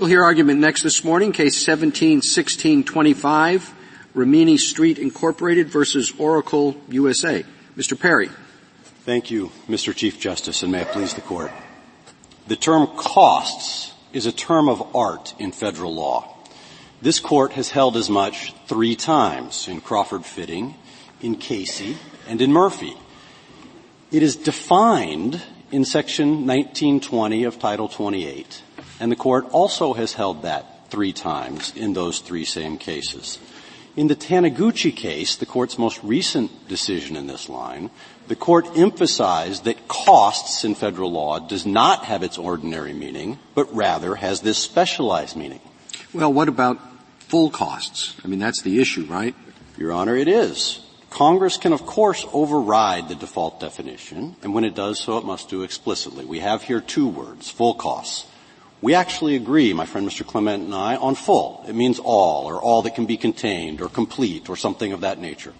We'll hear argument next this morning, case 171625, Rimini Street Incorporated versus Oracle USA. Mr. Perry. Thank you, Mr. Chief Justice, and may it please the court. The term costs is a term of art in federal law. This court has held as much three times in Crawford Fitting, in Casey, and in Murphy. It is defined in section 1920 of Title 28 and the court also has held that three times in those three same cases. In the Taniguchi case, the court's most recent decision in this line, the court emphasized that costs in federal law does not have its ordinary meaning, but rather has this specialized meaning. Well, what about full costs? I mean, that's the issue, right? Your Honor, it is. Congress can of course override the default definition, and when it does so, it must do explicitly. We have here two words, full costs. We actually agree, my friend Mr. Clement and I, on full. It means all, or all that can be contained, or complete, or something of that nature.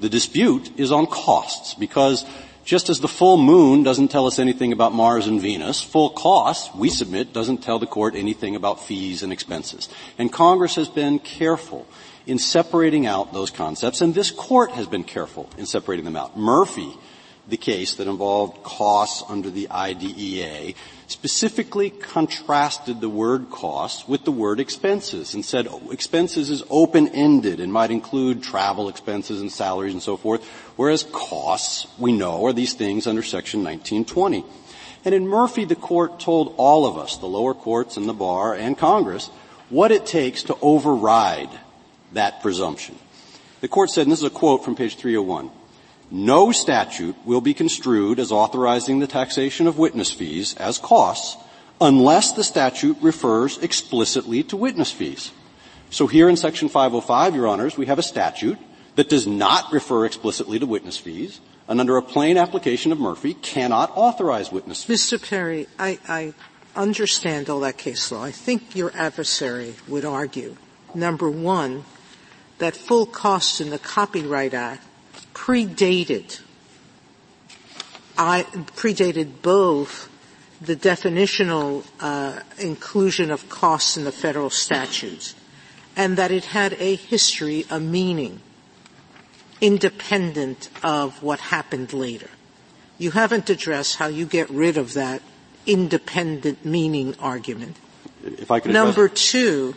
The dispute is on costs, because just as the full moon doesn't tell us anything about Mars and Venus, full costs, we submit, doesn't tell the court anything about fees and expenses. And Congress has been careful in separating out those concepts, and this court has been careful in separating them out. Murphy, the case that involved costs under the IDEA, specifically contrasted the word costs with the word expenses and said oh, expenses is open-ended and might include travel expenses and salaries and so forth, whereas costs, we know, are these things under section 1920. And in Murphy, the court told all of us, the lower courts and the bar and Congress, what it takes to override that presumption. The court said, and this is a quote from page 301, no statute will be construed as authorizing the taxation of witness fees as costs unless the statute refers explicitly to witness fees. So here in section 505, your honors, we have a statute that does not refer explicitly to witness fees and under a plain application of Murphy cannot authorize witness fees. Mr. Perry, I, I understand all that case law. I think your adversary would argue, number one, that full costs in the Copyright Act predated I predated both the definitional uh, inclusion of costs in the federal statutes, and that it had a history, a meaning, independent of what happened later. You haven't addressed how you get rid of that independent meaning argument. If I could Number two,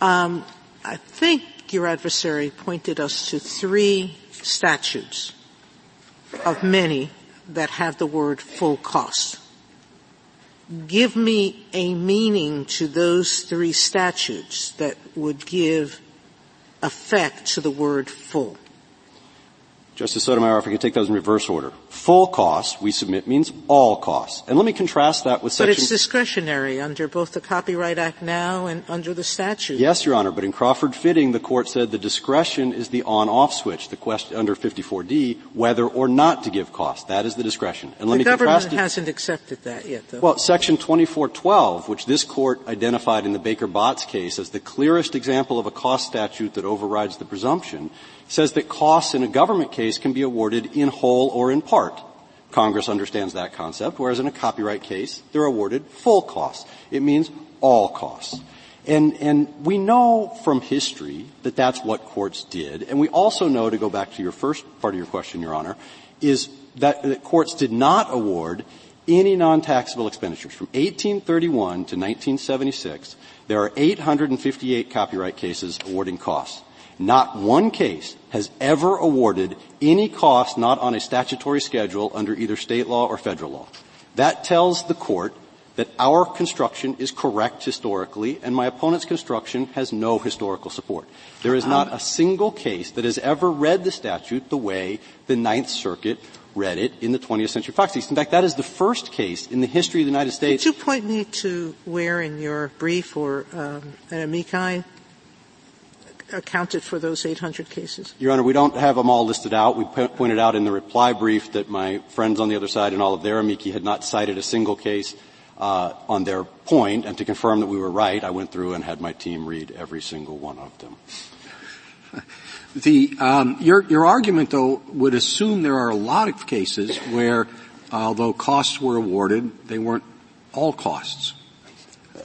um, I think your adversary pointed us to three statutes of many that have the word full cost. Give me a meaning to those three statutes that would give effect to the word full. Justice Sotomayor, if I could take those in reverse order. Full costs, we submit, means all costs. And let me contrast that with section... But it's discretionary under both the Copyright Act now and under the statute. Yes, Your Honor, but in Crawford Fitting, the court said the discretion is the on-off switch, the question under 54D, whether or not to give costs. That is the discretion. And let the me government contrast it. hasn't accepted that yet, though. Well, section 2412, which this court identified in the Baker-Botts case as the clearest example of a cost statute that overrides the presumption, says that costs in a government case can be awarded in whole or in part. Congress understands that concept, whereas in a copyright case, they're awarded full costs. It means all costs. And, and we know from history that that's what courts did, and we also know, to go back to your first part of your question, Your Honor, is that, that courts did not award any non-taxable expenditures. From 1831 to 1976, there are 858 copyright cases awarding costs. Not one case has ever awarded any cost not on a statutory schedule under either state law or federal law. That tells the court that our construction is correct historically and my opponent's construction has no historical support. There is not a single case that has ever read the statute the way the Ninth Circuit read it in the 20th century Fox case. In fact, that is the first case in the history of the United States. Could you point me to where in your brief or um, an amici accounted for those 800 cases? Your Honor, we don't have them all listed out. We pointed out in the reply brief that my friends on the other side and all of their amici had not cited a single case uh, on their point, and to confirm that we were right, I went through and had my team read every single one of them. The, um, your, your argument, though, would assume there are a lot of cases where, although costs were awarded, they weren't all costs.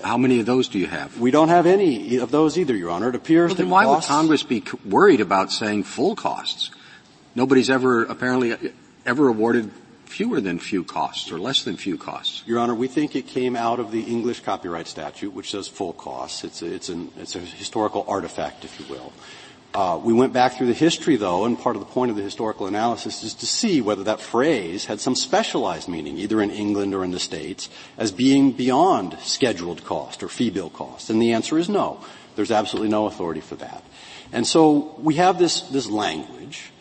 How many of those do you have? We don't have any of those either, Your Honor. It appears well, that then why costs, would Congress be worried about saying full costs? Nobody's ever apparently ever awarded fewer than few costs or less than few costs. Your Honor, we think it came out of the English copyright statute, which says full costs. It's a, it's, an, it's a historical artifact, if you will. Uh, we went back through the history, though, and part of the point of the historical analysis is to see whether that phrase had some specialized meaning, either in England or in the States, as being beyond scheduled cost or fee bill cost. And the answer is no. There's absolutely no authority for that. And so we have this, this language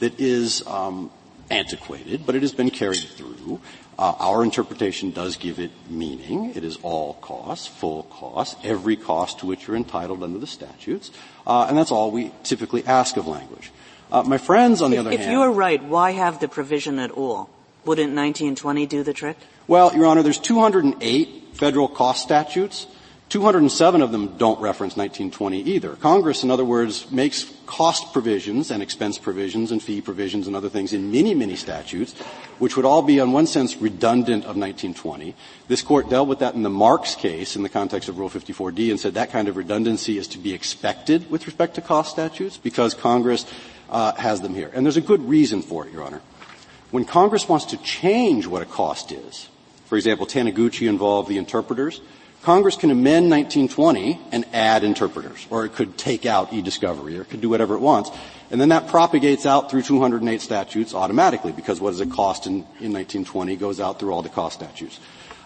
that is um, antiquated, but it has been carried through. Uh, our interpretation does give it meaning. It is all costs, full costs, every cost to which you're entitled under the statutes, uh, and that's all we typically ask of language. Uh, my friends, on the if, other if hand, if you're right, why have the provision at all? Wouldn't 1920 do the trick? Well, Your Honor, there's 208 federal cost statutes. 207 of them don't reference 1920 either. Congress, in other words, makes cost provisions and expense provisions and fee provisions and other things in many, many statutes, which would all be, in one sense, redundant of 1920. This court dealt with that in the Marx case in the context of Rule 54D and said that kind of redundancy is to be expected with respect to cost statutes because Congress uh, has them here. And there's a good reason for it, Your Honor. When Congress wants to change what a cost is, for example, Taniguchi involved the interpreters, Congress can amend 1920 and add interpreters, or it could take out e-discovery, or it could do whatever it wants. And then that propagates out through 208 statutes automatically, because what does it cost in, in 1920 goes out through all the cost statutes.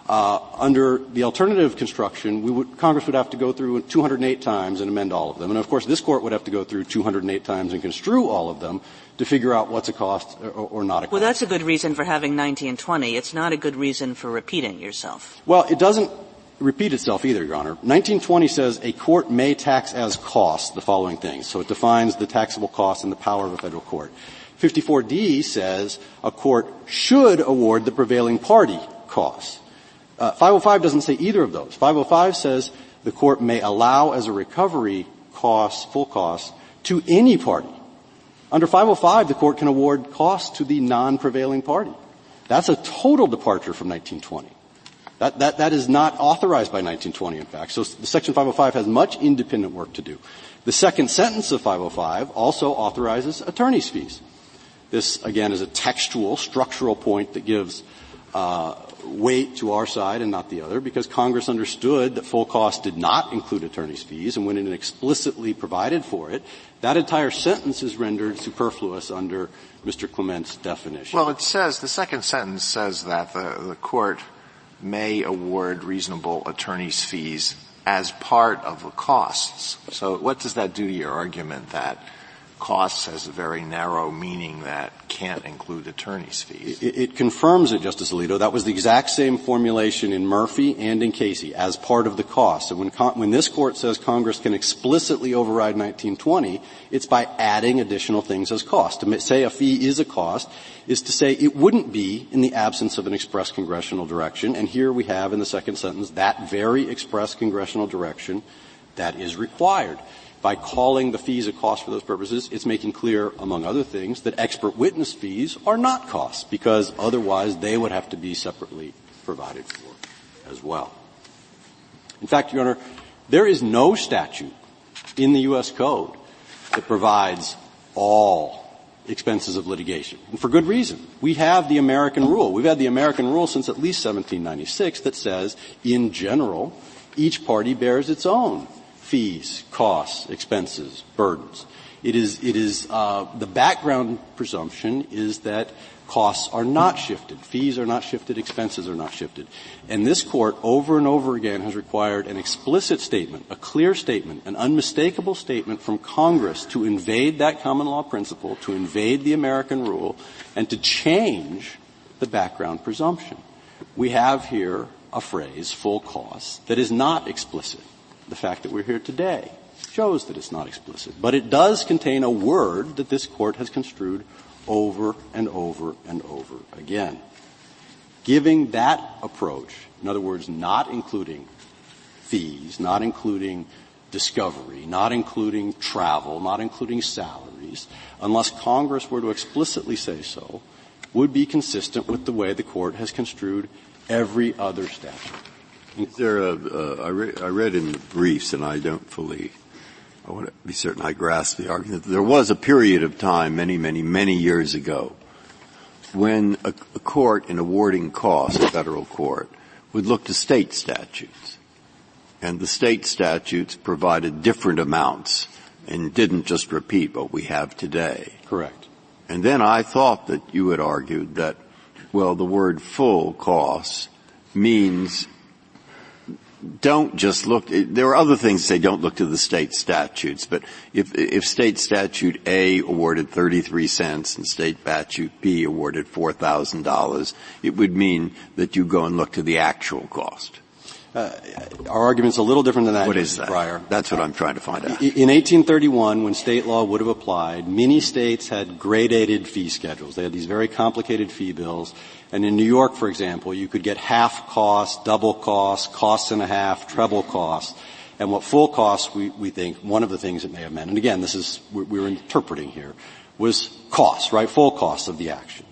Uh, under the alternative construction, would, Congress would have to go through 208 times and amend all of them. And of course, this court would have to go through 208 times and construe all of them to figure out what's a cost or, or not a cost. Well, that's a good reason for having 1920. It's not a good reason for repeating yourself. Well, it doesn't repeat itself either, Your Honor. 1920 says a court may tax as costs the following things. So it defines the taxable costs and the power of a federal court. 54D says a court should award the prevailing party costs. Uh, 505 doesn't say either of those. 505 says the court may allow as a recovery cost, full cost, to any party. Under 505, the court can award costs to the non-prevailing party. That's a total departure from 1920. That, that, that is not authorized by 1920, in fact. So the Section 505 has much independent work to do. The second sentence of 505 also authorizes attorney's fees. This, again, is a textual, structural point that gives uh, weight to our side and not the other, because Congress understood that full cost did not include attorney's fees, and when it explicitly provided for it, that entire sentence is rendered superfluous under Mr. Clement's definition. Well, it says the second sentence says that the, the court may award reasonable attorney's fees as part of the costs. So what does that do to your argument that costs has a very narrow meaning that can't include attorney's fees. It, it, confirms it, Justice Alito. That was the exact same formulation in Murphy and in Casey as part of the cost. And when, when this court says Congress can explicitly override 1920, it's by adding additional things as cost. To say a fee is a cost is to say it wouldn't be in the absence of an express congressional direction. And here we have in the second sentence that very express congressional direction that is required by calling the fees a cost for those purposes, it's making clear, among other things, that expert witness fees are not costs because otherwise they would have to be separately provided for as well. In fact, Your Honor, there is no statute in the U.S. Code that provides all expenses of litigation. And for good reason. We have the American rule. We've had the American rule since at least 1796 that says, in general, each party bears its own fees, costs, expenses, burdens. It is, it is, uh, the background presumption is that costs are not shifted, fees are not shifted, expenses are not shifted. And this court over and over again has required an explicit statement, a clear statement, an unmistakable statement from Congress to invade that common law principle, to invade the American rule, and to change the background presumption. We have here a phrase, full costs, that is not explicit the fact that we're here today shows that it's not explicit. But it does contain a word that this court has construed over and over and over again. Giving that approach, in other words, not including fees, not including discovery, not including travel, not including salaries, unless Congress were to explicitly say so, would be consistent with the way the court has construed every other statute. Is there a, uh, I, re- I read in the briefs, and I don't fully, I want to be certain I grasp the argument. There was a period of time, many, many, many years ago, when a, a court in awarding costs, a federal court, would look to state statutes. And the state statutes provided different amounts and didn't just repeat what we have today. Correct. And then I thought that you had argued that, well, the word full costs means don't just look, there are other things that say don't look to the state statutes, but if, if state statute A awarded 33 cents and state statute B awarded $4,000, it would mean that you go and look to the actual cost. Uh, our argument's a little different than that. What is that? Breyer. That's what I'm trying to find out. In 1831, when state law would have applied, many states had gradated fee schedules. They had these very complicated fee bills. And in New York, for example, you could get half cost, double cost, cost and a half, treble cost. And what full cost, we, we think, one of the things it may have meant, and again, this is, we're, we're interpreting here, was cost, right? Full cost of the action.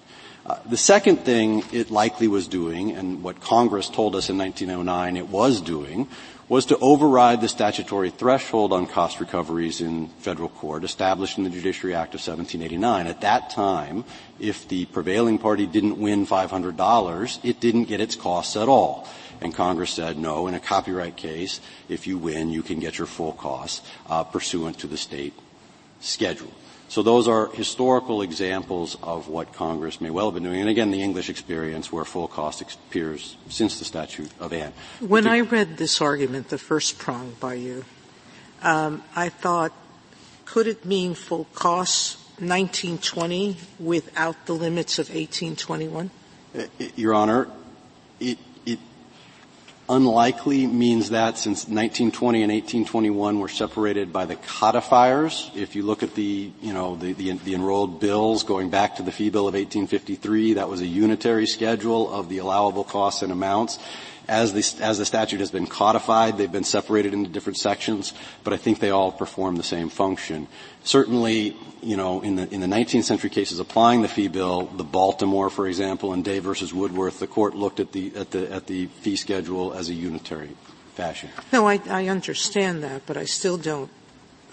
Uh, the second thing it likely was doing, and what Congress told us in 1909 it was doing, was to override the statutory threshold on cost recoveries in federal court established in the Judiciary Act of 1789. At that time, if the prevailing party didn't win $500, it didn't get its costs at all. And Congress said, no, in a copyright case, if you win, you can get your full costs uh, pursuant to the state schedule. So those are historical examples of what Congress may well have been doing. And again, the English experience where full cost appears since the statute of Anne. When I read this argument, the first prong by you, um, I thought, could it mean full cost 1920 without the limits of 1821? Uh, Your Honor, it, unlikely means that since 1920 and 1821 were separated by the codifiers. If you look at the, you know, the, the, the, enrolled bills going back to the fee bill of 1853, that was a unitary schedule of the allowable costs and amounts. As the, as the statute has been codified, they've been separated into different sections, but I think they all perform the same function. Certainly, you know, in the, in the 19th century cases applying the fee bill, the Baltimore, for example, and Day versus Woodworth, the court looked at the, at the, at the fee schedule as a unitary fashion. No, I, I understand that, but I still don't,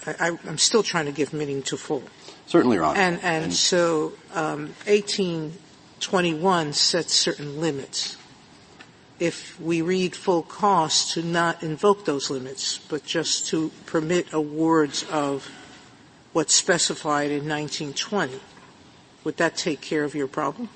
I, am still trying to give meaning to full. Certainly, Your Honor. And, and, and so, um, 1821 sets certain limits if we read full cost to not invoke those limits, but just to permit awards of what's specified in 1920, would that take care of your problem?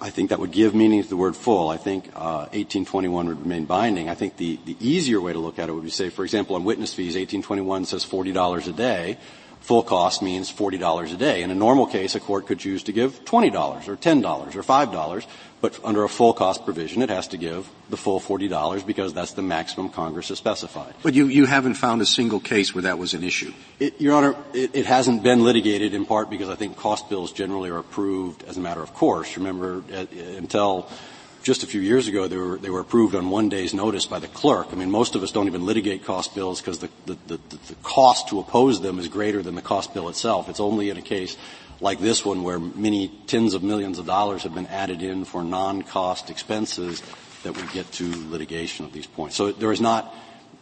I think that would give meaning to the word full. I think uh, 1821 would remain binding. I think the, the easier way to look at it would be say, for example, on witness fees, 1821 says $40 a day. Full cost means $40 a day. In a normal case, a court could choose to give $20 or $10 or $5, but under a full cost provision, it has to give the full $40 because that's the maximum Congress has specified. But you, you haven't found a single case where that was an issue. It, Your Honor, it, it, hasn't been litigated in part because I think cost bills generally are approved as a matter of course. Remember, uh, until just a few years ago, they were, they were approved on one day's notice by the clerk. I mean, most of us don't even litigate cost bills because the, the, the, the cost to oppose them is greater than the cost bill itself. It's only in a case like this one where many tens of millions of dollars have been added in for non-cost expenses that we get to litigation at these points. So there is not,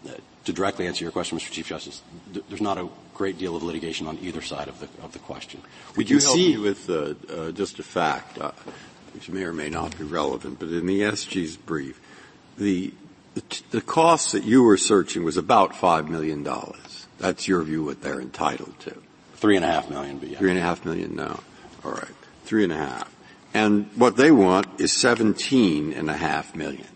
uh, to directly answer your question, Mr. Chief Justice, there's not a great deal of litigation on either side of the, of the question. We do help see, me with uh, uh, just a fact? Uh, which may or may not be relevant, but in the SG's brief, the, the, costs that you were searching was about $5 million. That's your view what they're entitled to. Three and a half million, but yeah. Three and a half million now. All right. Three and a half. And what they want is seventeen and a half million.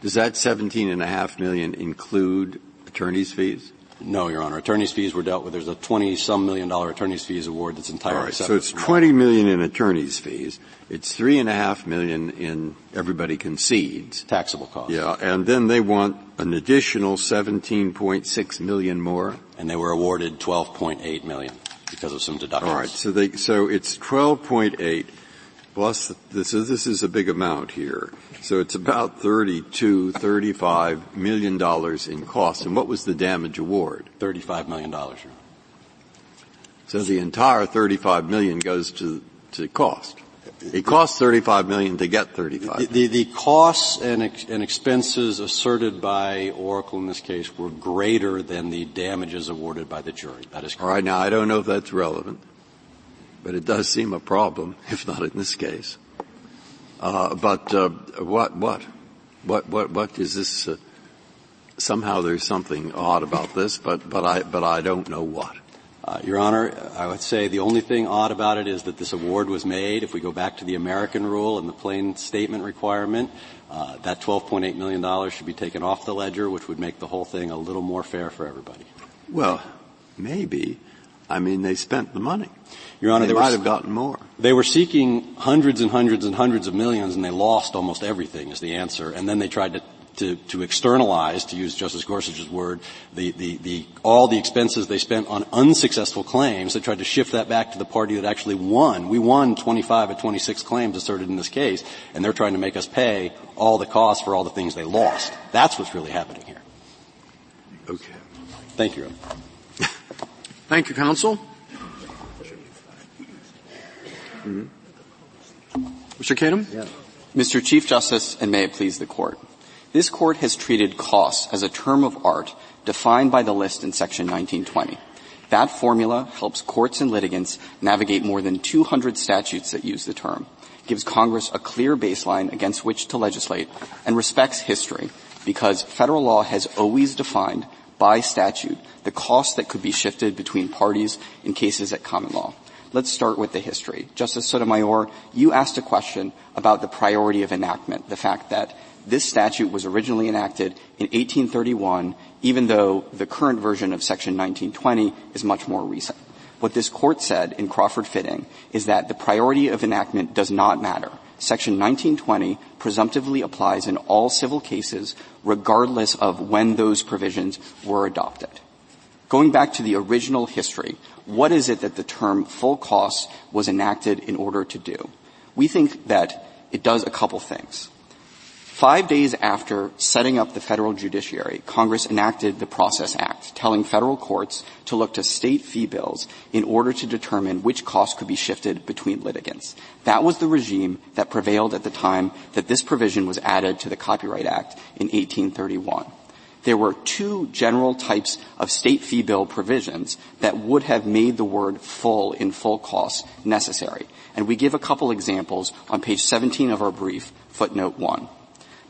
Does that seventeen and a half million include attorney's fees? No, Your Honor. Attorney's fees were dealt with. There's a 20 some million dollar attorney's fees award that's entirely All right, separate. So it's 20 million in attorney's fees. It's three and a half million in everybody concedes. Taxable costs. Yeah, and then they want an additional 17.6 million more. And they were awarded 12.8 million because of some deductions. All right, so they, so it's 12.8 plus this is, this is a big amount here. So it's about 32, 35 million dollars in costs. And what was the damage award? 35 million dollars. So the entire 35 million goes to, to cost. It costs 35 million to get 35. The, the, the costs and, ex- and expenses asserted by Oracle in this case were greater than the damages awarded by the jury. That is correct. All right, now I don't know if that's relevant, but it does seem a problem, if not in this case. Uh, but uh, what, what, what, what, what is this? Uh, somehow there's something odd about this, but but I but I don't know what. Uh, Your Honor, I would say the only thing odd about it is that this award was made. If we go back to the American rule and the plain statement requirement, uh, that $12.8 million should be taken off the ledger, which would make the whole thing a little more fair for everybody. Well, maybe. I mean, they spent the money. Your Honor, they, they might have gotten more. They were seeking hundreds and hundreds and hundreds of millions, and they lost almost everything. Is the answer. And then they tried to to, to externalize, to use Justice Gorsuch's word, the, the, the, all the expenses they spent on unsuccessful claims. They tried to shift that back to the party that actually won. We won 25 of 26 claims asserted in this case, and they're trying to make us pay all the costs for all the things they lost. That's what's really happening here. Okay. Thank you. Thank you, counsel. Mm-hmm. Mr. Kedem? Yeah. Mr. Chief Justice, and may it please the court. This court has treated costs as a term of art defined by the list in section 1920. That formula helps courts and litigants navigate more than 200 statutes that use the term, gives Congress a clear baseline against which to legislate, and respects history because federal law has always defined by statute the costs that could be shifted between parties in cases at common law. Let's start with the history. Justice Sotomayor, you asked a question about the priority of enactment, the fact that this statute was originally enacted in 1831, even though the current version of section 1920 is much more recent. What this court said in Crawford Fitting is that the priority of enactment does not matter. Section 1920 presumptively applies in all civil cases regardless of when those provisions were adopted. Going back to the original history, what is it that the term full costs was enacted in order to do? We think that it does a couple things. Five days after setting up the federal judiciary, Congress enacted the Process Act, telling federal courts to look to state fee bills in order to determine which costs could be shifted between litigants. That was the regime that prevailed at the time that this provision was added to the Copyright Act in 1831. There were two general types of state fee bill provisions that would have made the word full in full costs necessary. And we give a couple examples on page 17 of our brief, footnote 1.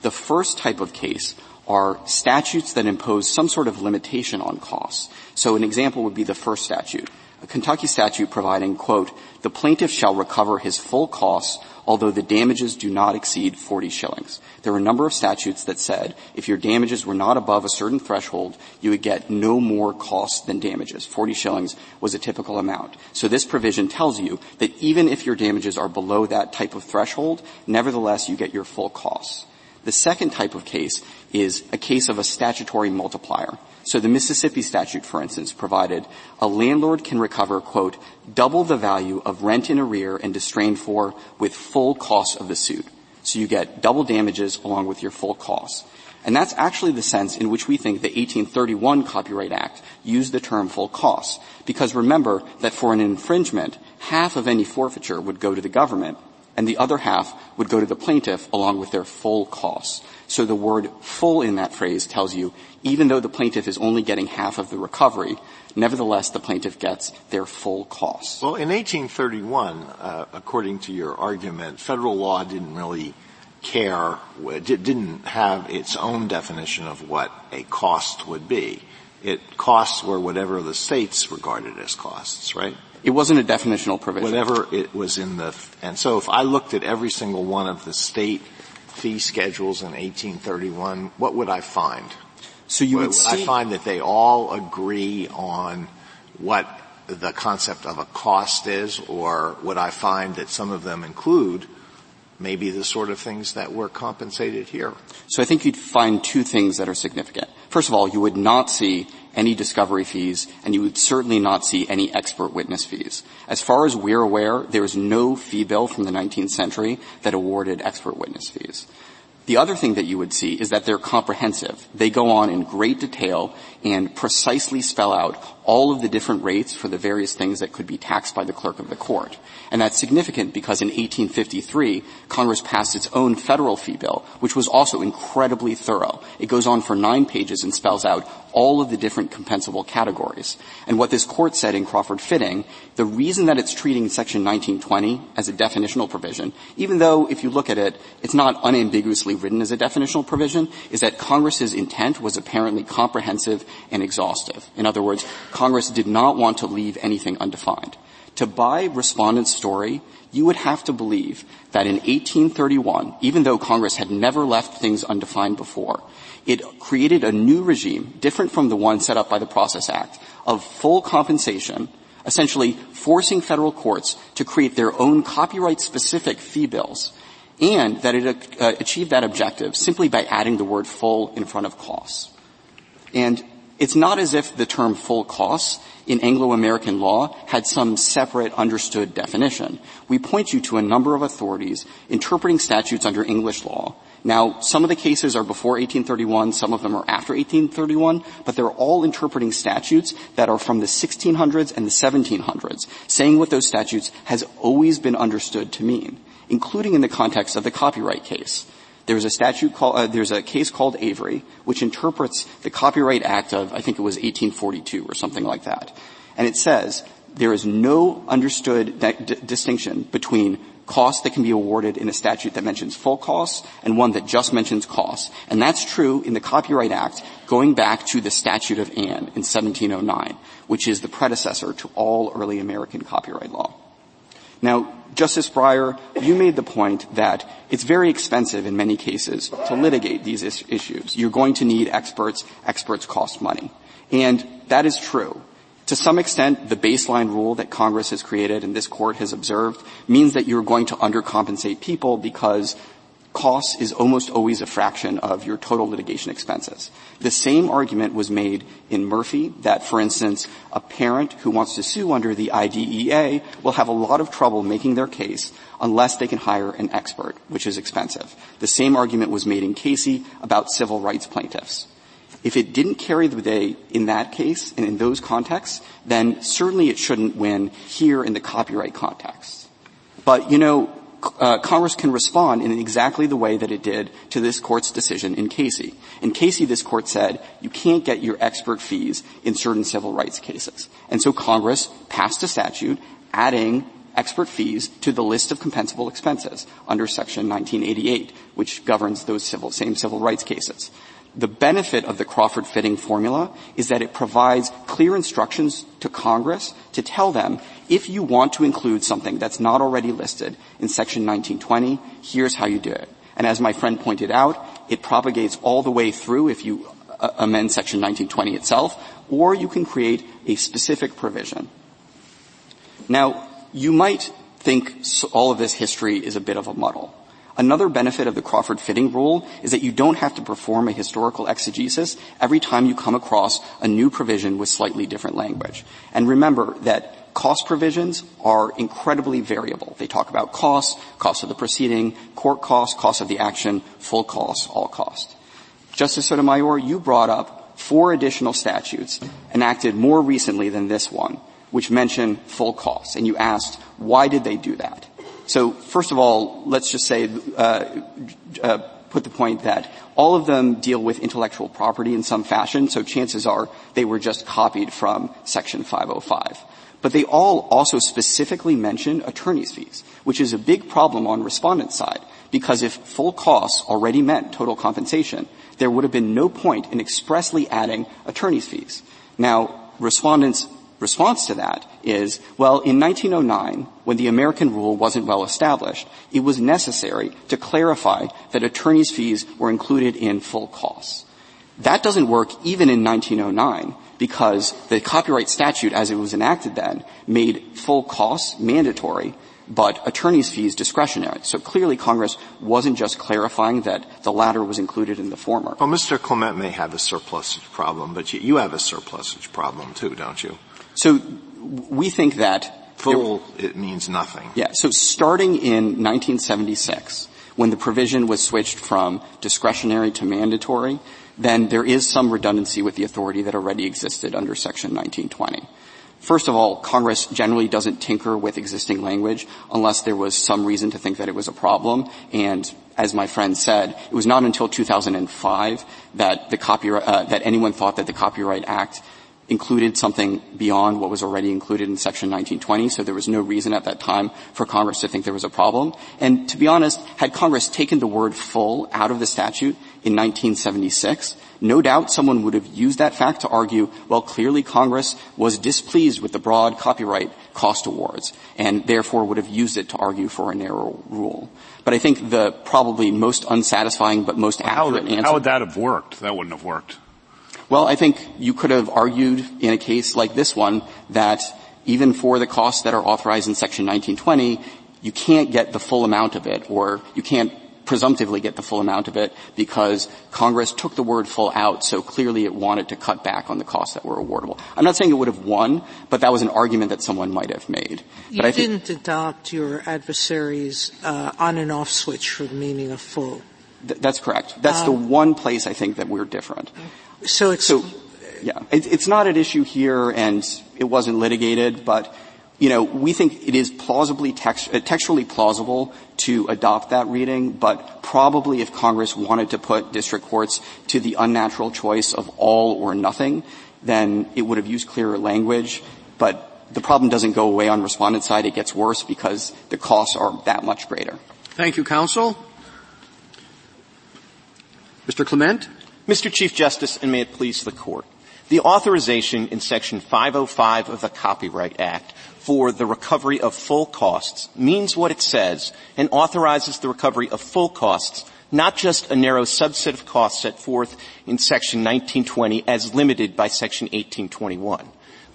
The first type of case are statutes that impose some sort of limitation on costs. So an example would be the first statute. A Kentucky statute providing, quote, the plaintiff shall recover his full costs although the damages do not exceed 40 shillings. There were a number of statutes that said if your damages were not above a certain threshold, you would get no more costs than damages. 40 shillings was a typical amount. So this provision tells you that even if your damages are below that type of threshold, nevertheless you get your full costs. The second type of case is a case of a statutory multiplier. So the Mississippi statute, for instance, provided a landlord can recover, quote, double the value of rent in arrear and distrained for with full costs of the suit. So you get double damages along with your full costs. And that's actually the sense in which we think the 1831 Copyright Act used the term full costs. Because remember that for an infringement, half of any forfeiture would go to the government and the other half would go to the plaintiff along with their full costs. So the word full in that phrase tells you even though the plaintiff is only getting half of the recovery, nevertheless the plaintiff gets their full costs. Well, in 1831, uh, according to your argument, federal law didn't really care, didn't have its own definition of what a cost would be. It costs were whatever the states regarded as costs, right? It wasn't a definitional provision. Whatever it was in the, and so if I looked at every single one of the state fee schedules in 1831, what would I find? So you would, would see, I find that they all agree on what the concept of a cost is, or would I find that some of them include maybe the sort of things that were compensated here? So I think you'd find two things that are significant. First of all, you would not see any discovery fees, and you would certainly not see any expert witness fees. As far as we're aware, there is no fee bill from the 19th century that awarded expert witness fees. The other thing that you would see is that they're comprehensive. They go on in great detail and precisely spell out all of the different rates for the various things that could be taxed by the clerk of the court. And that's significant because in 1853, Congress passed its own federal fee bill, which was also incredibly thorough. It goes on for nine pages and spells out all of the different compensable categories. And what this court said in Crawford Fitting, the reason that it's treating section 1920 as a definitional provision, even though if you look at it, it's not unambiguously written as a definitional provision, is that Congress's intent was apparently comprehensive and exhaustive. In other words, Congress did not want to leave anything undefined. To buy respondent's story, you would have to believe that in 1831, even though Congress had never left things undefined before, it created a new regime, different from the one set up by the Process Act, of full compensation, essentially forcing federal courts to create their own copyright-specific fee bills, and that it uh, achieved that objective simply by adding the word full in front of costs. And it's not as if the term full costs in Anglo-American law had some separate understood definition. We point you to a number of authorities interpreting statutes under English law. Now, some of the cases are before 1831, some of them are after 1831, but they're all interpreting statutes that are from the 1600s and the 1700s, saying what those statutes has always been understood to mean, including in the context of the copyright case. There's a statute called, uh, there's a case called Avery, which interprets the Copyright Act of, I think it was 1842 or something like that. And it says, there is no understood distinction between costs that can be awarded in a statute that mentions full costs and one that just mentions costs. And that's true in the Copyright Act going back to the Statute of Anne in 1709, which is the predecessor to all early American copyright law. Now, Justice Breyer, you made the point that it's very expensive in many cases to litigate these is- issues. You're going to need experts. Experts cost money. And that is true. To some extent, the baseline rule that Congress has created and this court has observed means that you're going to undercompensate people because cost is almost always a fraction of your total litigation expenses. The same argument was made in Murphy that, for instance, a parent who wants to sue under the IDEA will have a lot of trouble making their case unless they can hire an expert, which is expensive. The same argument was made in Casey about civil rights plaintiffs. If it didn't carry the day in that case and in those contexts, then certainly it shouldn't win here in the copyright context. But, you know, uh, Congress can respond in exactly the way that it did to this court's decision in Casey. In Casey, this court said you can't get your expert fees in certain civil rights cases. And so Congress passed a statute adding expert fees to the list of compensable expenses under section 1988, which governs those civil, same civil rights cases. The benefit of the Crawford fitting formula is that it provides clear instructions to Congress to tell them if you want to include something that's not already listed in section 1920, here's how you do it. And as my friend pointed out, it propagates all the way through if you uh, amend section 1920 itself, or you can create a specific provision. Now, you might think all of this history is a bit of a muddle. Another benefit of the Crawford fitting rule is that you don't have to perform a historical exegesis every time you come across a new provision with slightly different language. And remember that cost provisions are incredibly variable. They talk about costs, cost of the proceeding, court costs, cost of the action, full costs, all cost. Justice Sotomayor, you brought up four additional statutes enacted more recently than this one, which mention full costs. And you asked, why did they do that? So first of all, let's just say, uh, uh, put the point that all of them deal with intellectual property in some fashion, so chances are they were just copied from Section 505. But they all also specifically mention attorney's fees, which is a big problem on respondent side, because if full costs already meant total compensation, there would have been no point in expressly adding attorney's fees. Now, respondents response to that is, well, in 1909, when the American rule wasn't well established, it was necessary to clarify that attorney's fees were included in full costs. That doesn't work even in 1909 because the copyright statute as it was enacted then made full costs mandatory but attorney's fees discretionary. So clearly Congress wasn't just clarifying that the latter was included in the former. Well, Mr. Clement may have a surplusage problem, but you, you have a surplusage problem too, don't you? So we think that full it means nothing. Yeah. So starting in 1976, when the provision was switched from discretionary to mandatory, then there is some redundancy with the authority that already existed under Section 1920. First of all, Congress generally doesn't tinker with existing language unless there was some reason to think that it was a problem. And as my friend said, it was not until 2005 that the copyright, uh, that anyone thought that the Copyright Act included something beyond what was already included in Section 1920, so there was no reason at that time for Congress to think there was a problem. And to be honest, had Congress taken the word full out of the statute in 1976, no doubt someone would have used that fact to argue, well, clearly Congress was displeased with the broad copyright cost awards, and therefore would have used it to argue for a narrow rule. But I think the probably most unsatisfying but most accurate how, answer. How would that have worked? That wouldn't have worked. Well, I think you could have argued in a case like this one that even for the costs that are authorized in Section 1920, you can't get the full amount of it, or you can't presumptively get the full amount of it because Congress took the word full out, so clearly it wanted to cut back on the costs that were awardable. I'm not saying it would have won, but that was an argument that someone might have made. You but I didn't think, adopt your adversary's uh, on and off switch for the meaning of full. Th- that's correct. That's um, the one place I think that we're different. So it's so, yeah, it, it's not an issue here, and it wasn't litigated, but you know, we think it is plausibly text, uh, textually plausible to adopt that reading, but probably if Congress wanted to put district courts to the unnatural choice of all or nothing, then it would have used clearer language. But the problem doesn't go away on respondent side. It gets worse because the costs are that much greater. Thank you, counsel. Mr. Clement? Mr. Chief Justice, and may it please the court. The authorization in section 505 of the Copyright Act for the recovery of full costs means what it says and authorizes the recovery of full costs, not just a narrow subset of costs set forth in section 1920 as limited by section 1821.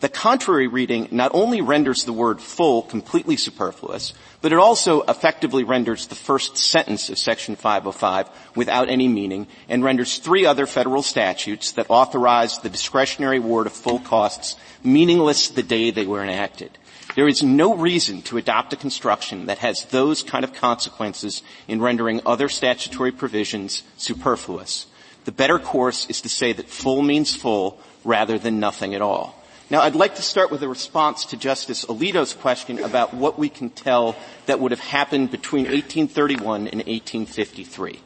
The contrary reading not only renders the word full completely superfluous, but it also effectively renders the first sentence of section 505 without any meaning and renders three other federal statutes that authorize the discretionary award of full costs meaningless the day they were enacted. There is no reason to adopt a construction that has those kind of consequences in rendering other statutory provisions superfluous. The better course is to say that full means full rather than nothing at all. Now, I'd like to start with a response to Justice Alito's question about what we can tell that would have happened between 1831 and 1853.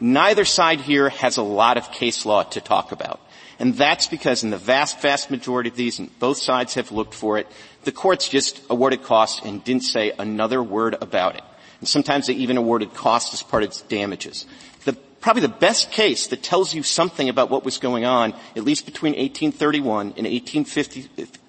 Neither side here has a lot of case law to talk about. And that's because in the vast, vast majority of these, and both sides have looked for it, the courts just awarded costs and didn't say another word about it. And sometimes they even awarded costs as part of damages probably the best case that tells you something about what was going on, at least between 1831 and 1850,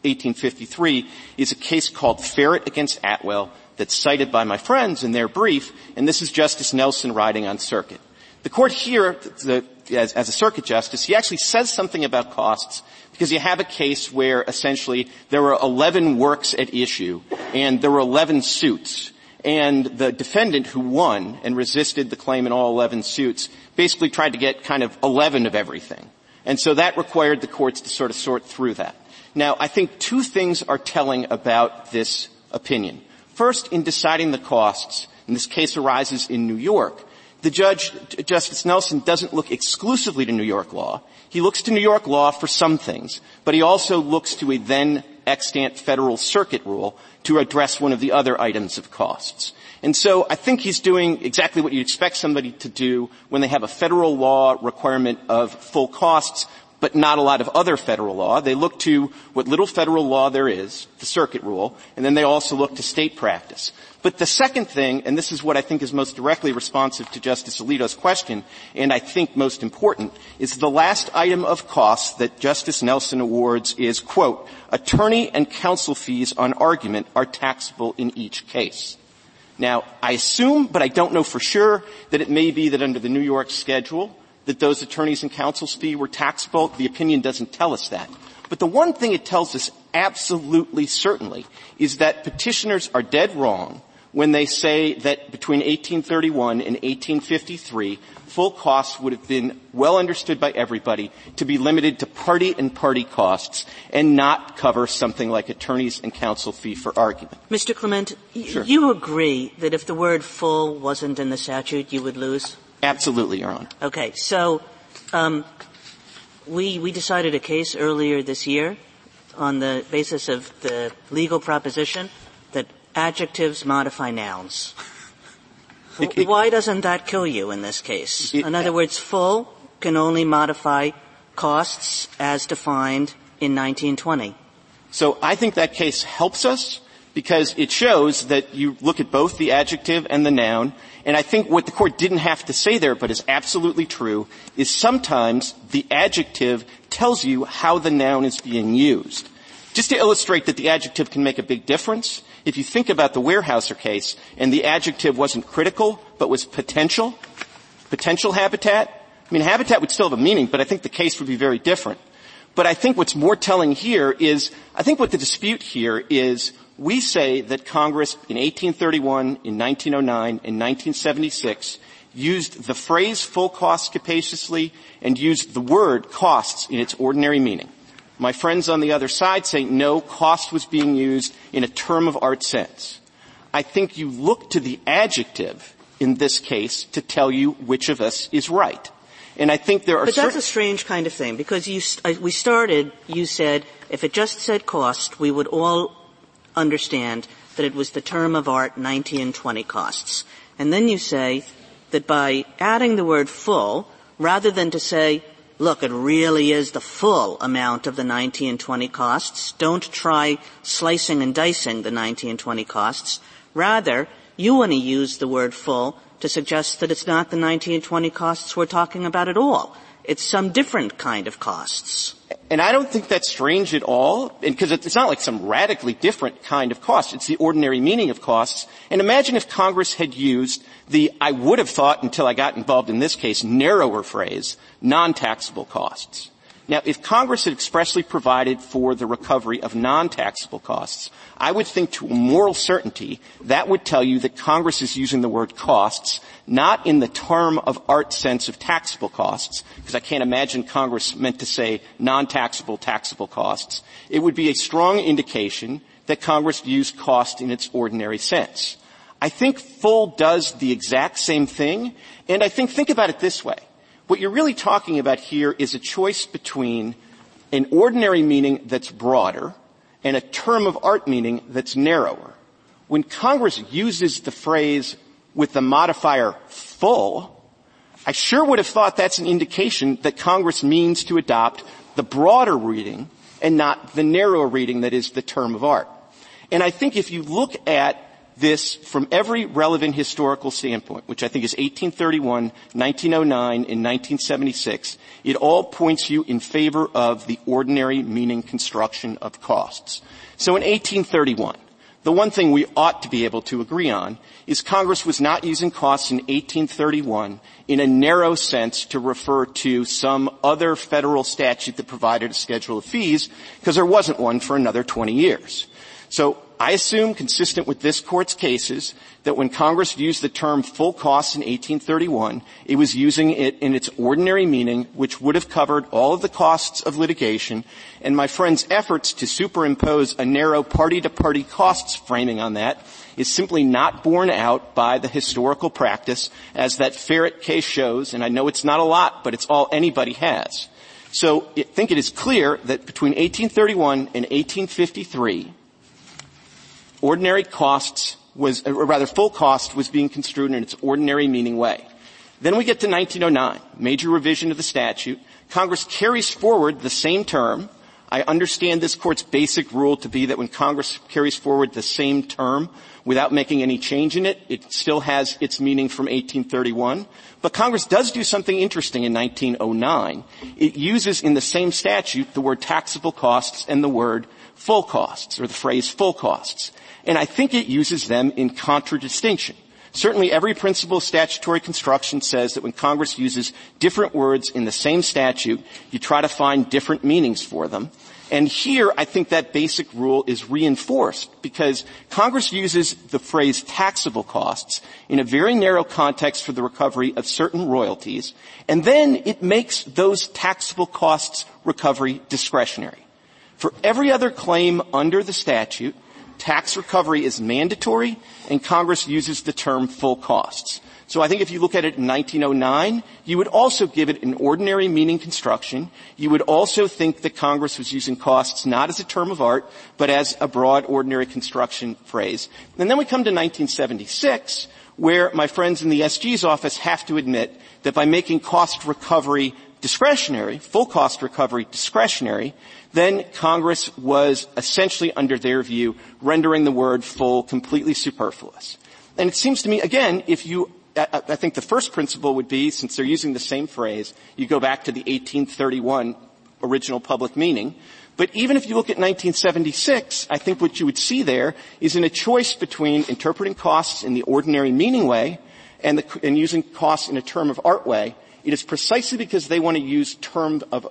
1853, is a case called Ferret against Atwell that's cited by my friends in their brief, and this is Justice Nelson writing on circuit. The court here, the, as, as a circuit justice, he actually says something about costs because you have a case where essentially there were 11 works at issue and there were 11 suits and the defendant who won and resisted the claim in all 11 suits basically tried to get kind of 11 of everything. And so that required the courts to sort of sort through that. Now, I think two things are telling about this opinion. First, in deciding the costs, and this case arises in New York, the judge, Justice Nelson, doesn't look exclusively to New York law. He looks to New York law for some things, but he also looks to a then extant federal circuit rule to address one of the other items of costs. And so I think he's doing exactly what you'd expect somebody to do when they have a federal law requirement of full costs, but not a lot of other federal law. They look to what little federal law there is, the circuit rule, and then they also look to state practice. But the second thing, and this is what I think is most directly responsive to Justice Alito's question, and I think most important, is the last item of costs that Justice Nelson awards is, quote, attorney and counsel fees on argument are taxable in each case. Now, I assume, but I don't know for sure, that it may be that under the New York schedule, that those attorneys and counsel's fee were taxable. The opinion doesn't tell us that. But the one thing it tells us absolutely certainly is that petitioners are dead wrong when they say that between 1831 and 1853, full costs would have been well understood by everybody to be limited to party and party costs and not cover something like attorneys and counsel fee for argument. Mr. Clement, sure. you agree that if the word full wasn't in the statute, you would lose? Absolutely, Your Honor. Okay, so um, We, we decided a case earlier this year on the basis of the legal proposition that adjectives modify nouns. It- it- Why doesn't that kill you in this case? It- in other words, full can only modify costs as defined in 1920. So I think that case helps us because it shows that you look at both the adjective and the noun, and I think what the court didn't have to say there, but is absolutely true, is sometimes the adjective tells you how the noun is being used. Just to illustrate that the adjective can make a big difference, if you think about the Weyerhaeuser case, and the adjective wasn't critical, but was potential, potential habitat, I mean, habitat would still have a meaning, but I think the case would be very different. But I think what's more telling here is, I think what the dispute here is, we say that Congress in 1831, in 1909, in 1976 used the phrase full cost capaciously and used the word costs in its ordinary meaning. My friends on the other side say no, cost was being used in a term of art sense. I think you look to the adjective in this case to tell you which of us is right. And I think there are But that's a strange kind of thing because you, st- uh, we started, you said, if it just said cost, we would all understand that it was the term of art 90 and 20 costs. And then you say that by adding the word full, rather than to say, look, it really is the full amount of the 90 and 20 costs, don't try slicing and dicing the 90 and 20 costs. Rather, you want to use the word full to suggest that it's not the 90 and 20 costs we're talking about at all. It's some different kind of costs. And I don't think that's strange at all, because it's not like some radically different kind of cost. It's the ordinary meaning of costs. And imagine if Congress had used the, I would have thought until I got involved in this case, narrower phrase, non-taxable costs. Now, if Congress had expressly provided for the recovery of non-taxable costs, I would think to moral certainty that would tell you that Congress is using the word costs not in the term of art sense of taxable costs, because I can't imagine Congress meant to say non-taxable taxable costs. It would be a strong indication that Congress views cost in its ordinary sense. I think full does the exact same thing, and I think, think about it this way. What you're really talking about here is a choice between an ordinary meaning that's broader and a term of art meaning that's narrower. When Congress uses the phrase with the modifier full, I sure would have thought that's an indication that Congress means to adopt the broader reading and not the narrower reading that is the term of art. And I think if you look at this from every relevant historical standpoint, which I think is 1831, 1909, and 1976, it all points you in favor of the ordinary meaning construction of costs. So in 1831, the one thing we ought to be able to agree on is Congress was not using costs in 1831 in a narrow sense to refer to some other federal statute that provided a schedule of fees, because there wasn't one for another 20 years. So I assume, consistent with this court's cases, that when Congress used the term full costs in 1831, it was using it in its ordinary meaning, which would have covered all of the costs of litigation, and my friend's efforts to superimpose a narrow party-to-party costs framing on that is simply not borne out by the historical practice, as that Ferrett case shows, and I know it's not a lot, but it's all anybody has. So I think it is clear that between 1831 and 1853, ordinary costs was, or rather full cost was being construed in its ordinary meaning way. Then we get to 1909, major revision of the statute. Congress carries forward the same term. I understand this court's basic rule to be that when Congress carries forward the same term without making any change in it, it still has its meaning from 1831. But Congress does do something interesting in 1909. It uses in the same statute the word taxable costs and the word full costs, or the phrase full costs. And I think it uses them in contradistinction. Certainly every principle of statutory construction says that when Congress uses different words in the same statute, you try to find different meanings for them. And here, I think that basic rule is reinforced because Congress uses the phrase taxable costs in a very narrow context for the recovery of certain royalties, and then it makes those taxable costs recovery discretionary. For every other claim under the statute, tax recovery is mandatory, and Congress uses the term full costs. So I think if you look at it in 1909, you would also give it an ordinary meaning construction. You would also think that Congress was using costs not as a term of art, but as a broad ordinary construction phrase. And then we come to 1976, where my friends in the SG's office have to admit that by making cost recovery discretionary, full cost recovery discretionary, then Congress was essentially, under their view, rendering the word full completely superfluous. And it seems to me, again, if you I think the first principle would be, since they're using the same phrase, you go back to the 1831 original public meaning. But even if you look at 1976, I think what you would see there is in a choice between interpreting costs in the ordinary meaning way and, the, and using costs in a term of art way. It is precisely because they want to use term of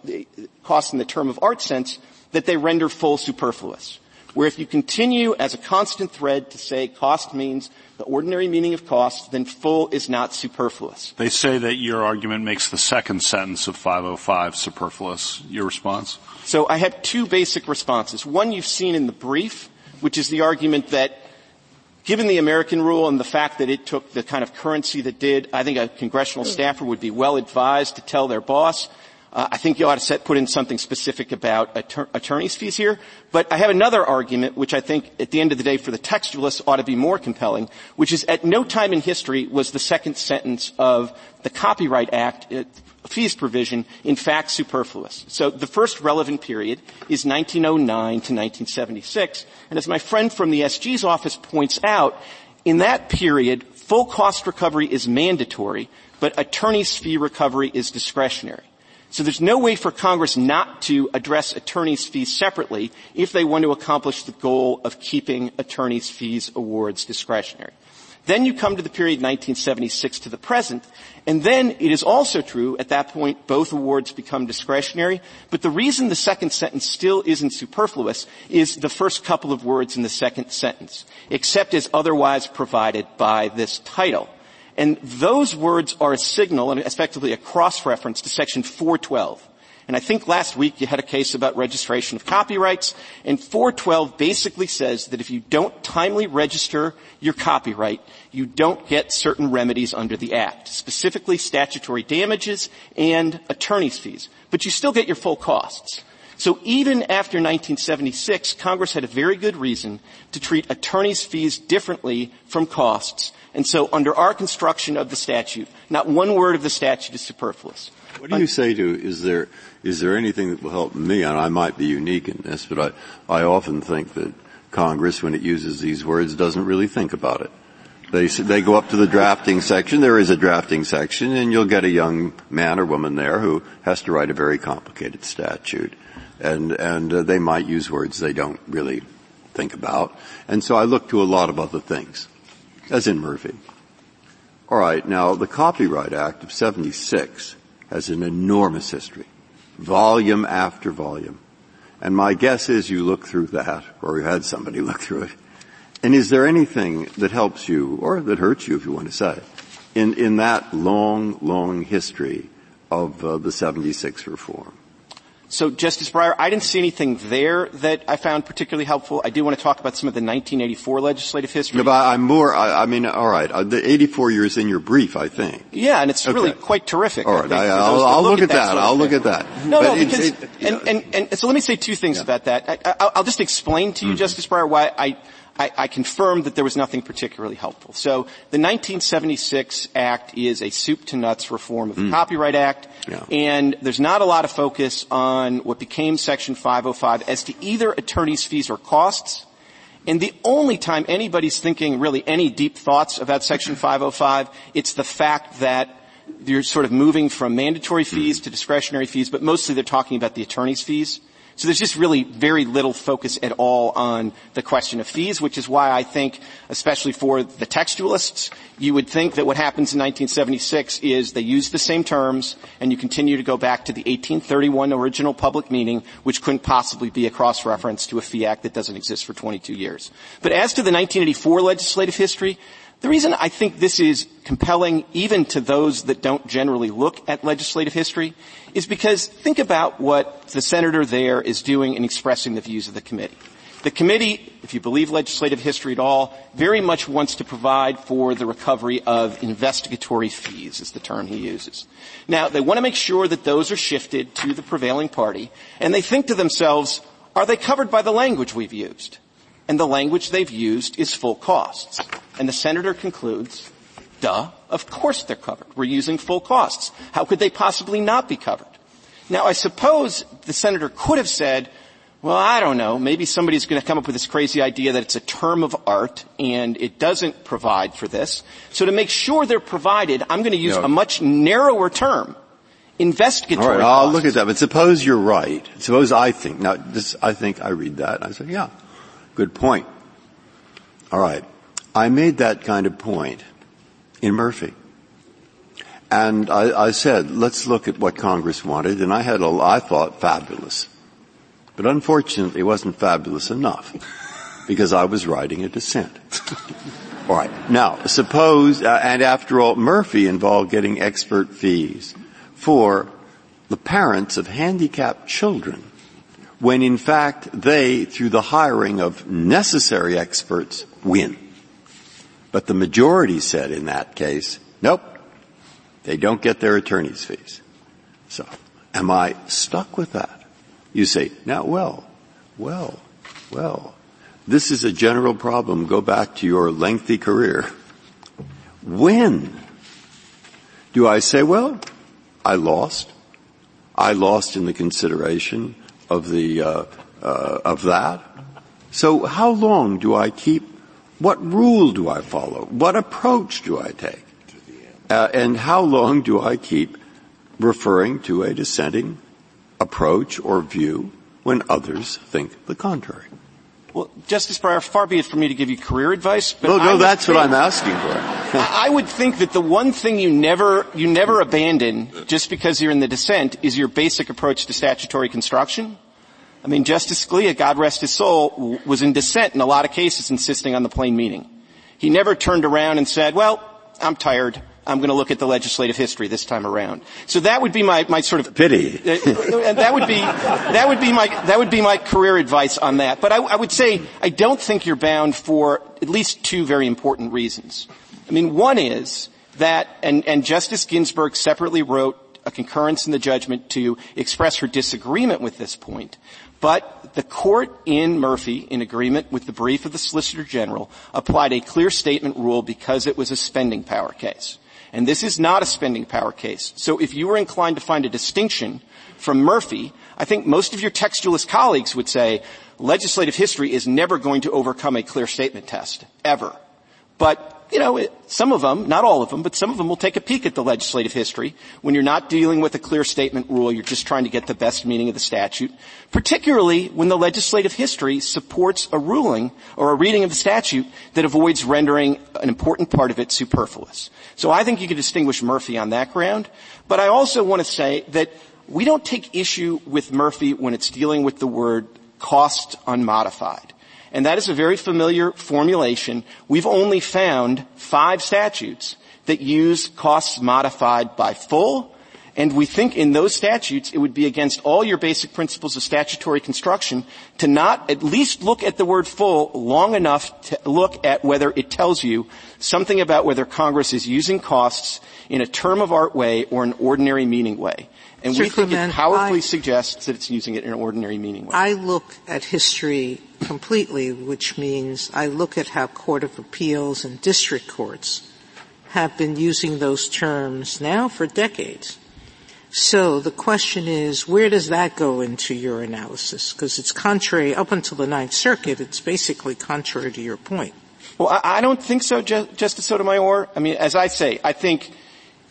costs in the term of art sense that they render full superfluous. Where if you continue as a constant thread to say cost means the ordinary meaning of cost, then full is not superfluous. They say that your argument makes the second sentence of 505 superfluous. Your response? So I have two basic responses. One you've seen in the brief, which is the argument that given the American rule and the fact that it took the kind of currency that did, I think a congressional staffer would be well advised to tell their boss, uh, I think you ought to set, put in something specific about attor- attorney's fees here. But I have another argument, which I think at the end of the day for the textualists ought to be more compelling, which is at no time in history was the second sentence of the Copyright Act uh, fees provision in fact superfluous. So the first relevant period is 1909 to 1976. And as my friend from the SG's office points out, in that period, full cost recovery is mandatory, but attorney's fee recovery is discretionary. So there's no way for Congress not to address attorneys' fees separately if they want to accomplish the goal of keeping attorneys' fees awards discretionary. Then you come to the period 1976 to the present, and then it is also true at that point both awards become discretionary, but the reason the second sentence still isn't superfluous is the first couple of words in the second sentence, except as otherwise provided by this title. And those words are a signal and effectively a cross-reference to section 412. And I think last week you had a case about registration of copyrights, and 412 basically says that if you don't timely register your copyright, you don't get certain remedies under the Act, specifically statutory damages and attorney's fees. But you still get your full costs. So even after 1976, Congress had a very good reason to treat attorney's fees differently from costs and so under our construction of the statute, not one word of the statute is superfluous. What do you say to, is there, is there anything that will help me, and I might be unique in this, but I, I often think that Congress, when it uses these words, doesn't really think about it. They, they go up to the drafting section, there is a drafting section, and you'll get a young man or woman there who has to write a very complicated statute. And, and uh, they might use words they don't really think about. And so I look to a lot of other things as in Murphy. All right, now the Copyright Act of 76 has an enormous history, volume after volume. And my guess is you look through that, or you had somebody look through it. And is there anything that helps you, or that hurts you if you want to say, in, in that long, long history of uh, the 76 reform? So, Justice Breyer, I didn't see anything there that I found particularly helpful. I do want to talk about some of the 1984 legislative history. No, but I'm more, I, I mean, all right, uh, the 84 years in your brief, I think. Yeah, and it's okay. really quite terrific. All right, I, will I'll look, look, at that. that I'll look at that. No, but no, because, it, and, and, and, so let me say two things yeah. about that. I, will just explain to you, mm-hmm. Justice Breyer, why I, I, I, confirmed that there was nothing particularly helpful. So the 1976 Act is a soup to nuts reform of the mm. Copyright Act, yeah. and there's not a lot of focus on what became Section 505 as to either attorney's fees or costs. And the only time anybody's thinking really any deep thoughts about Section 505, it's the fact that you're sort of moving from mandatory fees to discretionary fees, but mostly they're talking about the attorney's fees. So there's just really very little focus at all on the question of fees, which is why I think, especially for the textualists, you would think that what happens in 1976 is they use the same terms and you continue to go back to the 1831 original public meaning, which couldn't possibly be a cross-reference to a fee act that doesn't exist for 22 years. But as to the 1984 legislative history, the reason I think this is compelling even to those that don't generally look at legislative history is because think about what the senator there is doing in expressing the views of the committee. The committee, if you believe legislative history at all, very much wants to provide for the recovery of investigatory fees, is the term he uses. Now, they want to make sure that those are shifted to the prevailing party, and they think to themselves, are they covered by the language we've used? And the language they've used is full costs. And the senator concludes, duh, of course they're covered. We're using full costs. How could they possibly not be covered? Now, I suppose the senator could have said, well, I don't know. Maybe somebody's going to come up with this crazy idea that it's a term of art and it doesn't provide for this. So to make sure they're provided, I'm going to use No. a much narrower term. Investigatory All right, I'll costs. look at that. But suppose you're right. Suppose I think, now this, I think I read that. I say, yeah, good point. All right. I made that kind of point in Murphy. And I, I said, let's look at what Congress wanted, and I had a, I thought fabulous. But unfortunately it wasn't fabulous enough, because I was writing a dissent. All right. Now, suppose, uh, and after all, Murphy involved getting expert fees for the parents of handicapped children, when in fact they, through the hiring of necessary experts, win. But the majority said in that case, nope, they don't get their attorney's fees. So, am I stuck with that? You say, now, well, well, well, this is a general problem. Go back to your lengthy career. When do I say, well, I lost. I lost in the consideration of the, uh, uh, of that. So how long do I keep, what rule do I follow? What approach do I take? Uh, and how long do I keep referring to a dissenting approach or view when others think the contrary? Well, Justice Breyer, far be it for me to give you career advice, but No, no, that's what I'm asking for. I would think that the one thing you never, you never abandon just because you're in the dissent is your basic approach to statutory construction. I mean, Justice Scalia, God rest his soul, w- was in dissent in a lot of cases insisting on the plain meaning. He never turned around and said, well, I'm tired. I'm going to look at the legislative history this time around. So that would be my, my sort of Pity. uh, and that would be that would be my that would be my career advice on that. But I, I would say I don't think you're bound for at least two very important reasons. I mean, one is that, and, and Justice Ginsburg separately wrote a concurrence in the judgment to express her disagreement with this point. But the court in Murphy, in agreement with the brief of the Solicitor General, applied a clear statement rule because it was a spending power case. And this is not a spending power case. So if you were inclined to find a distinction from Murphy, I think most of your textualist colleagues would say legislative history is never going to overcome a clear statement test, ever. But, you know, it, some of them, not all of them, but some of them will take a peek at the legislative history when you're not dealing with a clear statement rule, you're just trying to get the best meaning of the statute, particularly when the legislative history supports a ruling or a reading of the statute that avoids rendering an important part of it superfluous. So I think you can distinguish Murphy on that ground, but I also want to say that we don't take issue with Murphy when it's dealing with the word cost unmodified. And that is a very familiar formulation. We've only found five statutes that use costs modified by full, and we think in those statutes it would be against all your basic principles of statutory construction to not at least look at the word full long enough to look at whether it tells you something about whether Congress is using costs in a term of art way or an ordinary meaning way. And Mr. we think Clement, it powerfully I- suggests that it's using it in an ordinary meaning way. I look at history completely, which means I look at how Court of Appeals and district courts have been using those terms now for decades. So the question is, where does that go into your analysis? Because it's contrary, up until the Ninth Circuit, it's basically contrary to your point. Well, I, I don't think so, Ju- Justice Sotomayor. I mean, as I say, I think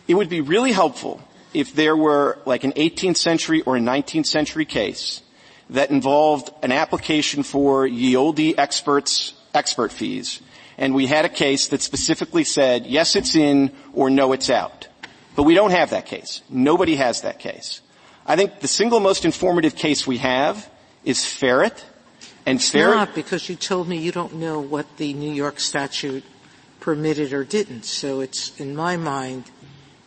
it would be really helpful if there were like an 18th century or a 19th century case that involved an application for ye olde experts, expert fees, and we had a case that specifically said, yes, it's in, or no, it's out. But we don't have that case. Nobody has that case. I think the single most informative case we have is Ferrett, and It's Ferrett, not because you told me you don't know what the New York statute permitted or didn't. So it's, in my mind,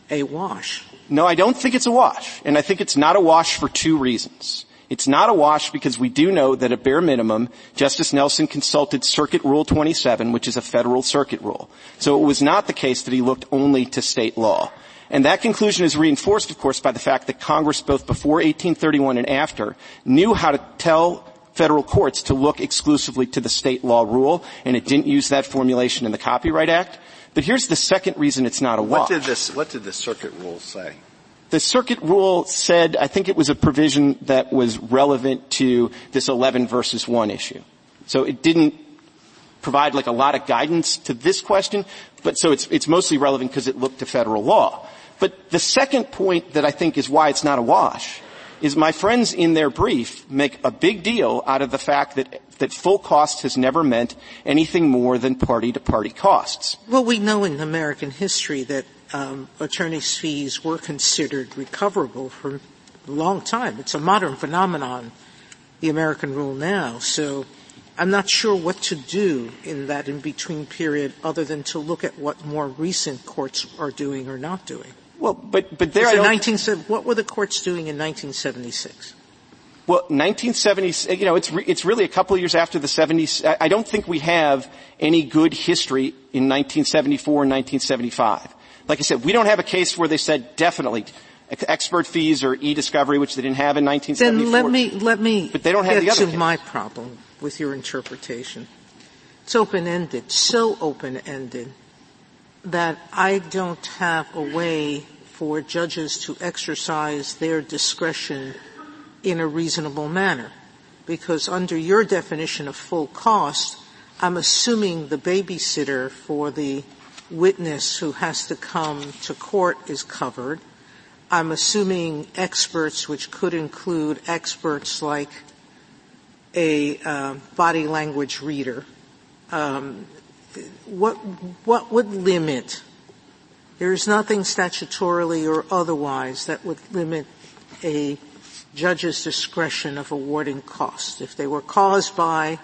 a wash. No, I don't think it's a wash. And I think it's not a wash for two reasons. It's not a wash because we do know that at bare minimum, Justice Nelson consulted Circuit Rule 27, which is a federal circuit rule. So it was not the case that he looked only to state law. And that conclusion is reinforced, of course, by the fact that Congress, both before 1831 and after, knew how to tell federal courts to look exclusively to the state law rule, and it didn't use that formulation in the Copyright Act. But here's the second reason it's not a wash. What did this, what did the circuit rule say? The circuit rule said, I think it was a provision that was relevant to this 11 versus 1 issue. So it didn't provide like a lot of guidance to this question, but so it's, it's mostly relevant because it looked to federal law. But the second point that I think is why it's not a wash is my friends in their brief make a big deal out of the fact that, that full cost has never meant anything more than party to party costs. Well, we know in American history that um, attorney's fees were considered recoverable for a long time. It's a modern phenomenon, the American rule now. So I'm not sure what to do in that in between period other than to look at what more recent courts are doing or not doing. Well, but but there, I 19, what were the courts doing in 1976? Well, 1970, you know, it's, re, it's really a couple of years after the 70s. I, I don't think we have any good history in 1974 and 1975. Like I said, we don't have a case where they said definitely expert fees or e-discovery, which they didn't have in 1974. Then let me, let me but they don't have the other to case. my problem with your interpretation. It's open-ended, so open-ended that I don't have a way for judges to exercise their discretion in a reasonable manner. Because under your definition of full cost, I'm assuming the babysitter for the witness who has to come to court is covered. I'm assuming experts, which could include experts like a uh, body language reader, um, what what would limit? There is nothing statutorily or otherwise that would limit a judge's discretion of awarding costs. If they were caused by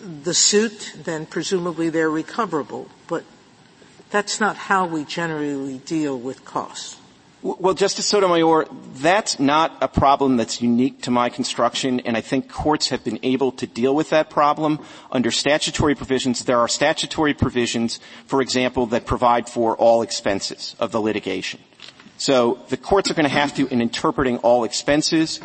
the suit, then presumably they're recoverable. But that's not how we generally deal with costs. Well, Justice Sotomayor, that's not a problem that's unique to my construction, and I think courts have been able to deal with that problem under statutory provisions. There are statutory provisions, for example, that provide for all expenses of the litigation. So the courts are going to have to, in interpreting all expenses,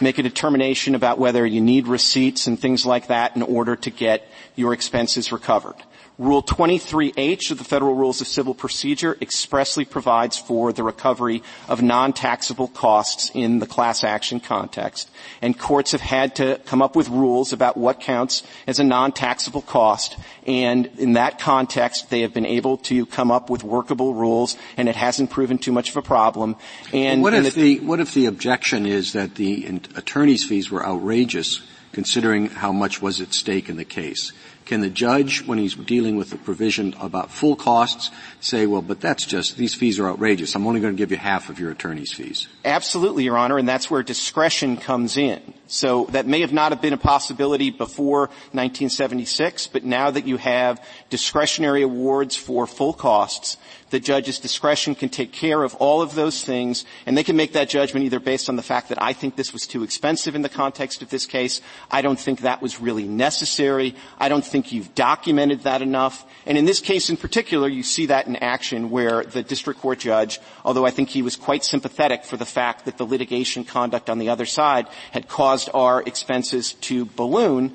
make a determination about whether you need receipts and things like that in order to get your expenses recovered. Rule 23H of the Federal Rules of Civil Procedure expressly provides for the recovery of non-taxable costs in the class action context. And courts have had to come up with rules about what counts as a non-taxable cost. And in that context, they have been able to come up with workable rules, and it hasn't proven too much of a problem. And what if the what if the objection is that the attorney's fees were outrageous, considering how much was at stake in the case? Can the judge, when he's dealing with the provision about full costs, say, well, but that's just, these fees are outrageous. I'm only going to give you half of your attorney's fees? Absolutely, Your Honor, and that's where discretion comes in. So that may have not have been a possibility before 1976, but now that you have discretionary awards for full costs, the judge's discretion can take care of all of those things, and they can make that judgment either based on the fact that I think this was too expensive in the context of this case, I don't think that was really necessary, I don't think you've documented that enough, and in this case in particular, you see that in action where the district court judge, although I think he was quite sympathetic for the fact that the litigation conduct on the other side had caused our expenses to balloon,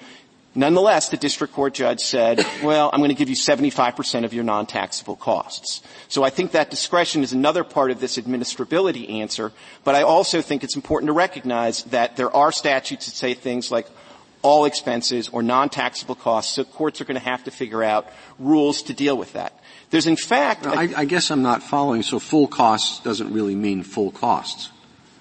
Nonetheless, the district court judge said, well, I'm going to give you 75% of your non-taxable costs. So I think that discretion is another part of this administrability answer, but I also think it's important to recognize that there are statutes that say things like all expenses or non-taxable costs, so courts are going to have to figure out rules to deal with that. There's in fact... I, I guess I'm not following, so full costs doesn't really mean full costs.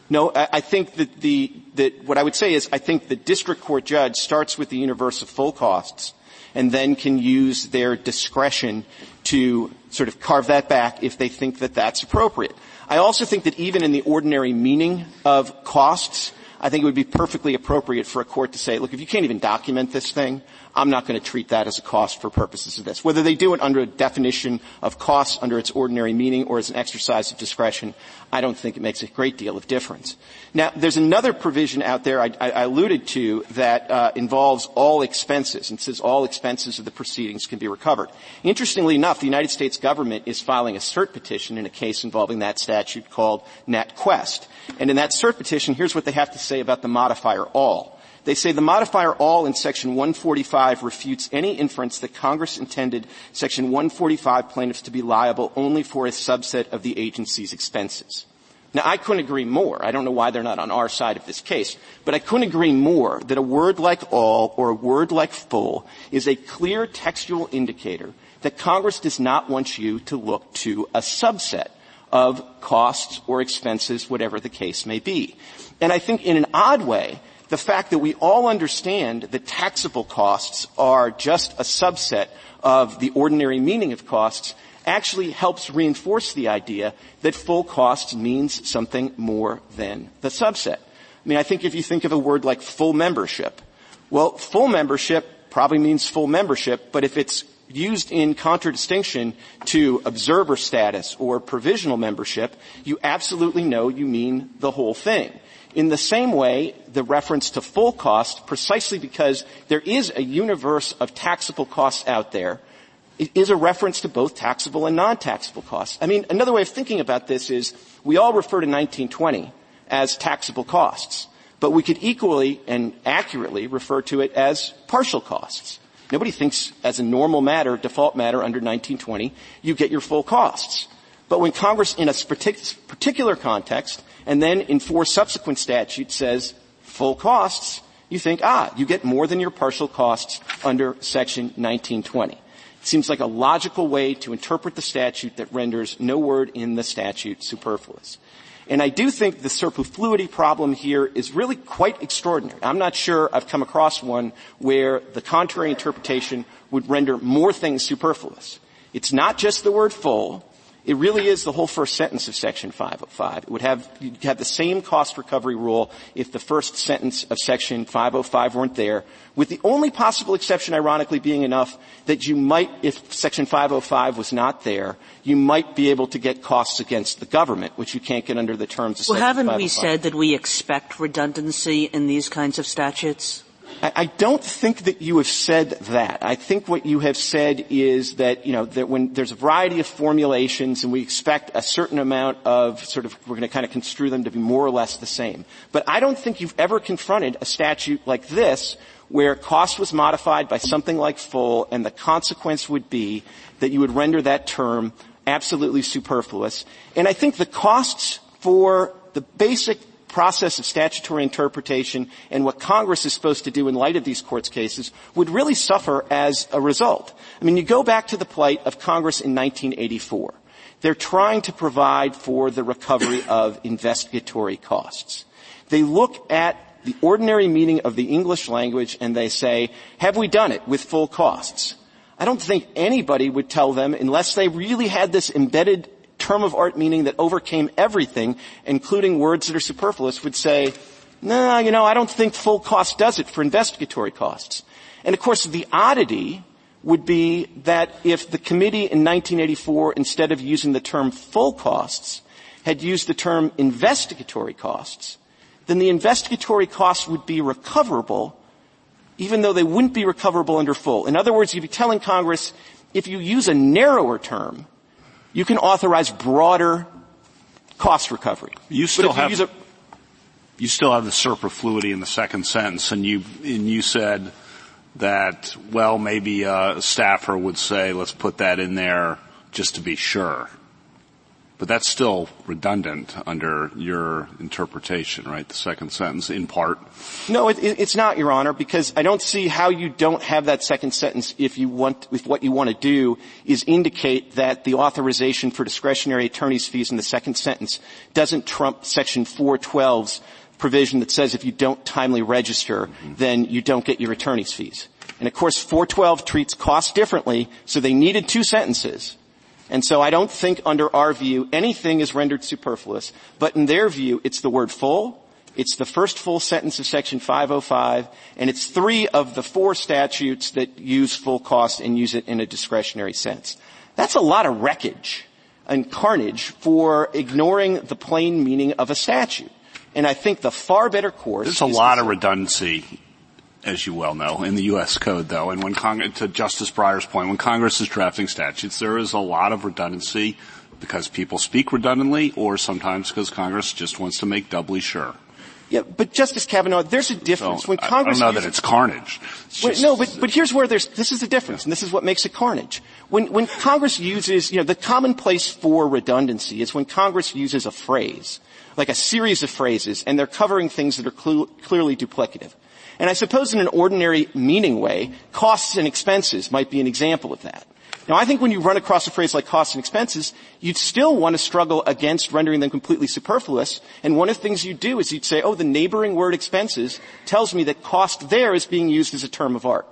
No, I think that the, that what I would say is I think the district court judge starts with the universe of full costs and then can use their discretion to sort of carve that back if they think that that's appropriate. I also think that even in the ordinary meaning of costs, I think it would be perfectly appropriate for a court to say, look, if you can't even document this thing, I'm not going to treat that as a cost for purposes of this. Whether they do it under a definition of cost under its ordinary meaning or as an exercise of discretion, I don't think it makes a great deal of difference. Now, there's another provision out there I, I alluded to that uh, involves all expenses and says all expenses of the proceedings can be recovered. Interestingly enough, the United States government is filing a cert petition in a case involving that statute called NantKwest. And in that cert petition, here's what they have to say about the modifier all. They say the modifier all in section 145 refutes any inference that Congress intended section 145 plaintiffs to be liable only for a subset of the agency's expenses. Now I couldn't agree more. I don't know why they're not on our side of this case, but I couldn't agree more that a word like all or a word like full is a clear textual indicator that Congress does not want you to look to a subset of costs or expenses, whatever the case may be. And I think in an odd way, the fact that we all understand that taxable costs are just a subset of the ordinary meaning of costs actually helps reinforce the idea that full costs means something more than the subset. I mean, I think if you think of a word like full membership, well, full membership probably means full membership, but if it's used in contradistinction to observer status or provisional membership, you absolutely know you mean the whole thing. In the same way, the reference to full cost, precisely because there is a universe of taxable costs out there, is a reference to both taxable and non-taxable costs. I mean, another way of thinking about this is we all refer to 1920 as taxable costs, but we could equally and accurately refer to it as partial costs. Nobody thinks as a normal matter, default matter under 1920, you get your full costs. But when Congress in a particular context and then in four subsequent statutes says full costs, you think, ah, you get more than your partial costs under section 1920. It seems like a logical way to interpret the statute that renders no word in the statute superfluous. And I do think the superfluity problem here is really quite extraordinary. I'm not sure I've come across one where the contrary interpretation would render more things superfluous. It's not just the word full, it really is the whole first sentence of Section 505. It would have, you'd have the same cost recovery rule if the first sentence of Section 505 weren't there, with the only possible exception ironically being enough that you might, if Section 505 was not there, you might be able to get costs against the government, which you can't get under the terms of well, Section haven't we said that we expect redundancy in these kinds of statutes? I don't think that you have said that. I think what you have said is that, you know, that when there's a variety of formulations and we expect a certain amount of sort of, we're going to kind of construe them to be more or less the same. But I don't think you've ever confronted a statute like this where cost was modified by something like full and the consequence would be that you would render that term absolutely superfluous. And I think the costs for the basic process of statutory interpretation and what Congress is supposed to do in light of these courts cases would really suffer as a result. I mean, you go back to the plight of Congress in 1984. They're trying to provide for the recovery of investigatory costs. They look at the ordinary meaning of the English language and they say, have we done it with full costs? I don't think anybody would tell them unless they really had this embedded term of art meaning that overcame everything, including words that are superfluous, would say, no, nah, you know, I don't think full cost does it for investigatory costs. And of course, the oddity would be that if the committee in 1984, instead of using the term full costs, had used the term investigatory costs, then the investigatory costs would be recoverable, even though they wouldn't be recoverable under full. In other words, you'd be telling Congress, if you use a narrower term, you can authorize broader cost recovery. You still have you, a, you still have the superfluity in the second sentence, and you and you said that well maybe a staffer would say let's put that in there just to be sure. But that's still redundant under your interpretation, right? The second sentence, in part. No, it, it, it's not, Your Honor, because I don't see how you don't have that second sentence if you want, if what you want to do is indicate that the authorization for discretionary attorney's fees in the second sentence doesn't trump Section 412's provision that says if you don't timely register, mm-hmm. then you don't get your attorney's fees. And of course, 412 treats costs differently, so they needed two sentences. And so I don't think under our view anything is rendered superfluous, but in their view it's the word full, It's the first full sentence of section 505, and it's three of the four statutes that use full cost and use it in a discretionary sense. That's a lot of wreckage and carnage for ignoring the plain meaning of a statute. And I think the far better course. There's a lot of redundancy, as you well know, in the U.S. Code, though. And when Congress, to Justice Breyer's point, when Congress is drafting statutes, there is a lot of redundancy because people speak redundantly, or sometimes because Congress just wants to make doubly sure. Yeah, but Justice Kavanaugh, there's a difference. So, when Congress I don't know that it's carnage. It's just, no, but, but here's where there's, this is the difference, and this is what makes it carnage. When, when Congress uses, you know, the commonplace for redundancy is when Congress uses a phrase, like a series of phrases, and they're covering things that are clu- clearly duplicative. And I suppose in an ordinary meaning way, costs and expenses might be an example of that. Now I think when you run across a phrase like costs and expenses, you'd still want to struggle against rendering them completely superfluous. And one of the things you do is you'd say, oh, the neighboring word expenses tells me that cost there is being used as a term of art.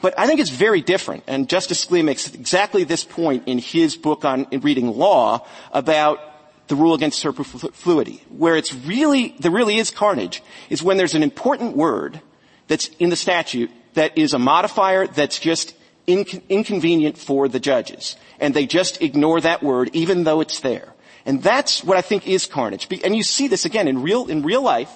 But I think it's very different, and Justice Scalia makes exactly this point in his book on reading law about the rule against superfluity, where it's really, there really is carnage, is when there's an important word that's in the statute that is a modifier that's just inc- inconvenient for the judges. And they just ignore that word even though it's there. And that's what I think is carnage. And you see this again in real, in real life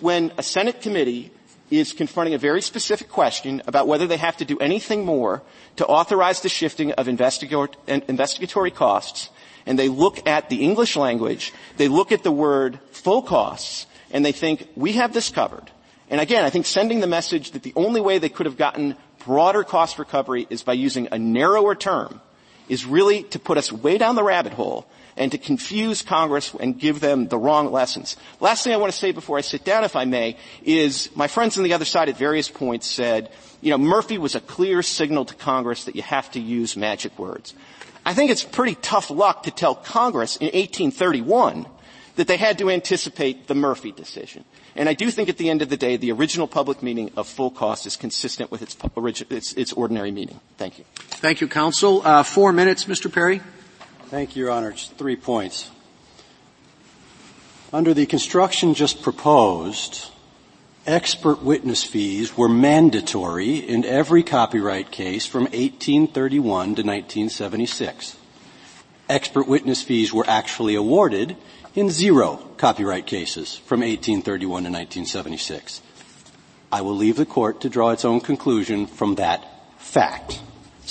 when a Senate committee is confronting a very specific question about whether they have to do anything more to authorize the shifting of investigatory costs and they look at the English language, they look at the word full costs, and they think, we have this covered. And again, I think sending the message that the only way they could have gotten broader cost recovery is by using a narrower term is really to put us way down the rabbit hole and to confuse Congress and give them the wrong lessons. Last thing I want to say before I sit down, if I may, is my friends on the other side at various points said, you know, Murphy was a clear signal to Congress that you have to use magic words. I think it's pretty tough luck to tell Congress in 1831 that they had to anticipate the Murphy decision. And I do think at the end of the day, the original public meaning of full cost is consistent with its, its, its ordinary meaning. Thank you. Thank you, counsel. Uh, four minutes, Mr. Perry. Thank you, Your Honor. Just three points. Under the construction just proposed, expert witness fees were mandatory in every copyright case from 1831 to 1976. Expert witness fees were actually awarded in zero copyright cases from 1831 to 1976. I will leave the court to draw its own conclusion from that fact.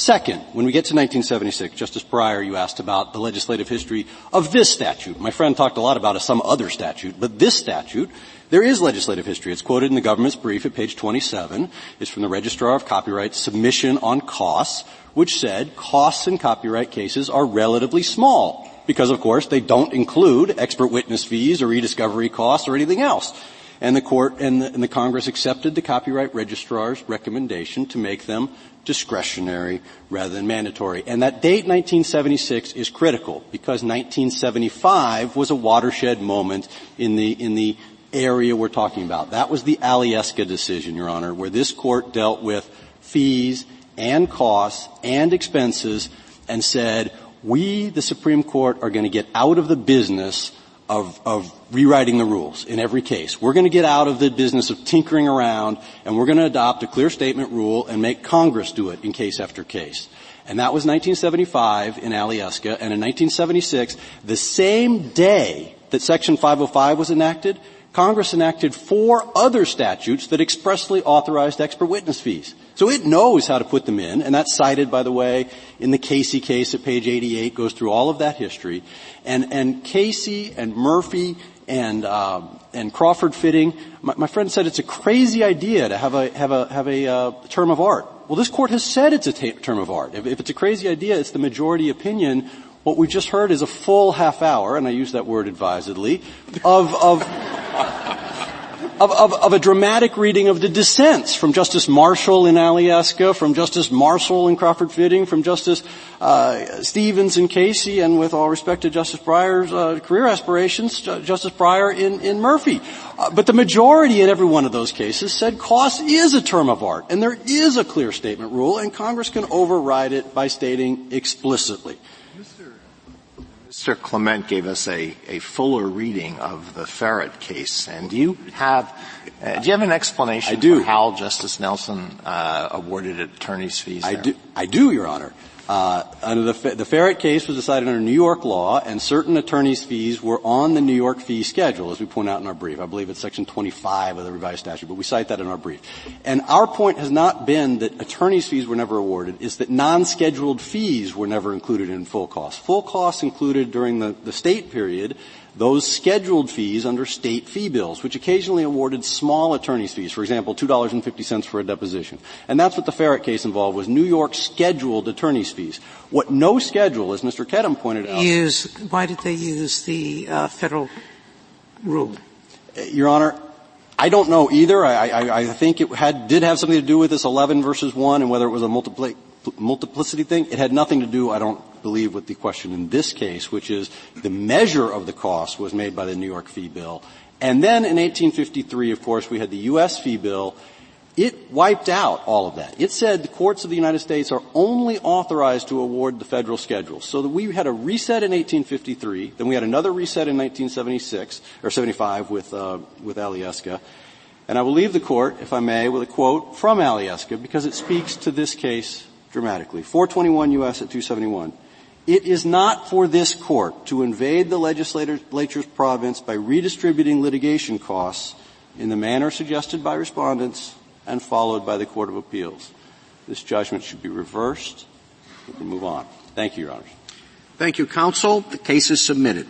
Second, when we get to 1976, Justice Breyer, you asked about the legislative history of this statute. My friend talked a lot about some other statute, but this statute, there is legislative history. It's quoted in the government's brief at page 27. It's from the Registrar of Copyright submission on costs, which said costs in copyright cases are relatively small because of course they don't include expert witness fees or e-discovery costs or anything else. And the court and the, and the Congress accepted the copyright registrar's recommendation to make them discretionary rather than mandatory. And that date 1976 is critical because 1975 was a watershed moment in the, in the area we're talking about. That was the Alyeska decision, Your Honor, where this court dealt with fees and costs and expenses and said, we, the Supreme Court, are going to get out of the business of, of, rewriting the rules in every case. We're going to get out of the business of tinkering around and we're going to adopt a clear statement rule and make Congress do it in case after case. And that was 1975 in Alyeska and in 1976, the same day that Section 505 was enacted, Congress enacted four other statutes that expressly authorized expert witness fees. So it knows how to put them in, and that's cited, by the way, in the Casey case at page 88, goes through all of that history. And, and Casey and Murphy and, uh, and Crawford Fitting, my, my, friend said it's a crazy idea to have a, have a, have a uh, term of art. Well, this court has said it's a t- term of art. If, if it's a crazy idea, it's the majority opinion what we just heard is a full half hour, and I use that word advisedly, of, of, of, of, of, a dramatic reading of the dissents from Justice Marshall in Alyeska, from Justice Marshall in Crawford Fitting, from Justice uh, Stevens in Casey, and with all respect to Justice Breyer's uh, career aspirations, Justice Breyer in, in Murphy. Uh, but the majority in every one of those cases said cost is a term of art, and there is a clear statement rule, and Congress can override it by stating explicitly Mr. Clement gave us a, a fuller reading of the Ferrett case, and do you have uh, do you have an explanation I do. for how Justice Nelson uh, awarded attorneys' fees? I there? do, I do, Your Honor. Uh, under the, the Ferrett case was decided under New York law, and certain attorneys' fees were on the New York fee schedule, as we point out in our brief. I believe it's section 25 of the revised statute, but we cite that in our brief. And our point has not been that attorneys' fees were never awarded, is that non-scheduled fees were never included in full costs. Full costs included during the, the state period those scheduled fees under state fee bills, which occasionally awarded small attorney's fees, for example, $2.50 for a deposition. And that's what the Ferrett case involved was New York scheduled attorney's fees. What no schedule, as Mr. Kedem pointed out. Use, why did they use the uh, federal rule? Your Honor, I don't know either. I, I, I, think it had, did have something to do with this 11 versus 1 and whether it was a multiply, multiplicity thing. It had nothing to do, I don't believe, with the question in this case, which is the measure of the cost was made by the New York fee bill. And then in 1853, of course, we had the U.S. fee bill. It wiped out all of that. It said the courts of the United States are only authorized to award the federal schedule. So that we had a reset in 1853, then we had another reset in 1976, or 75 with, uh, with Alyeska. And I will leave the court, if I may, with a quote from Alyeska because it speaks to this case dramatically. 421 U.S. at 271. It is not for this court to invade the legislature's province by redistributing litigation costs in the manner suggested by respondents and followed by the Court of Appeals. This judgment should be reversed. We can move on. Thank you, Your Honors. Thank you, counsel. The case is submitted.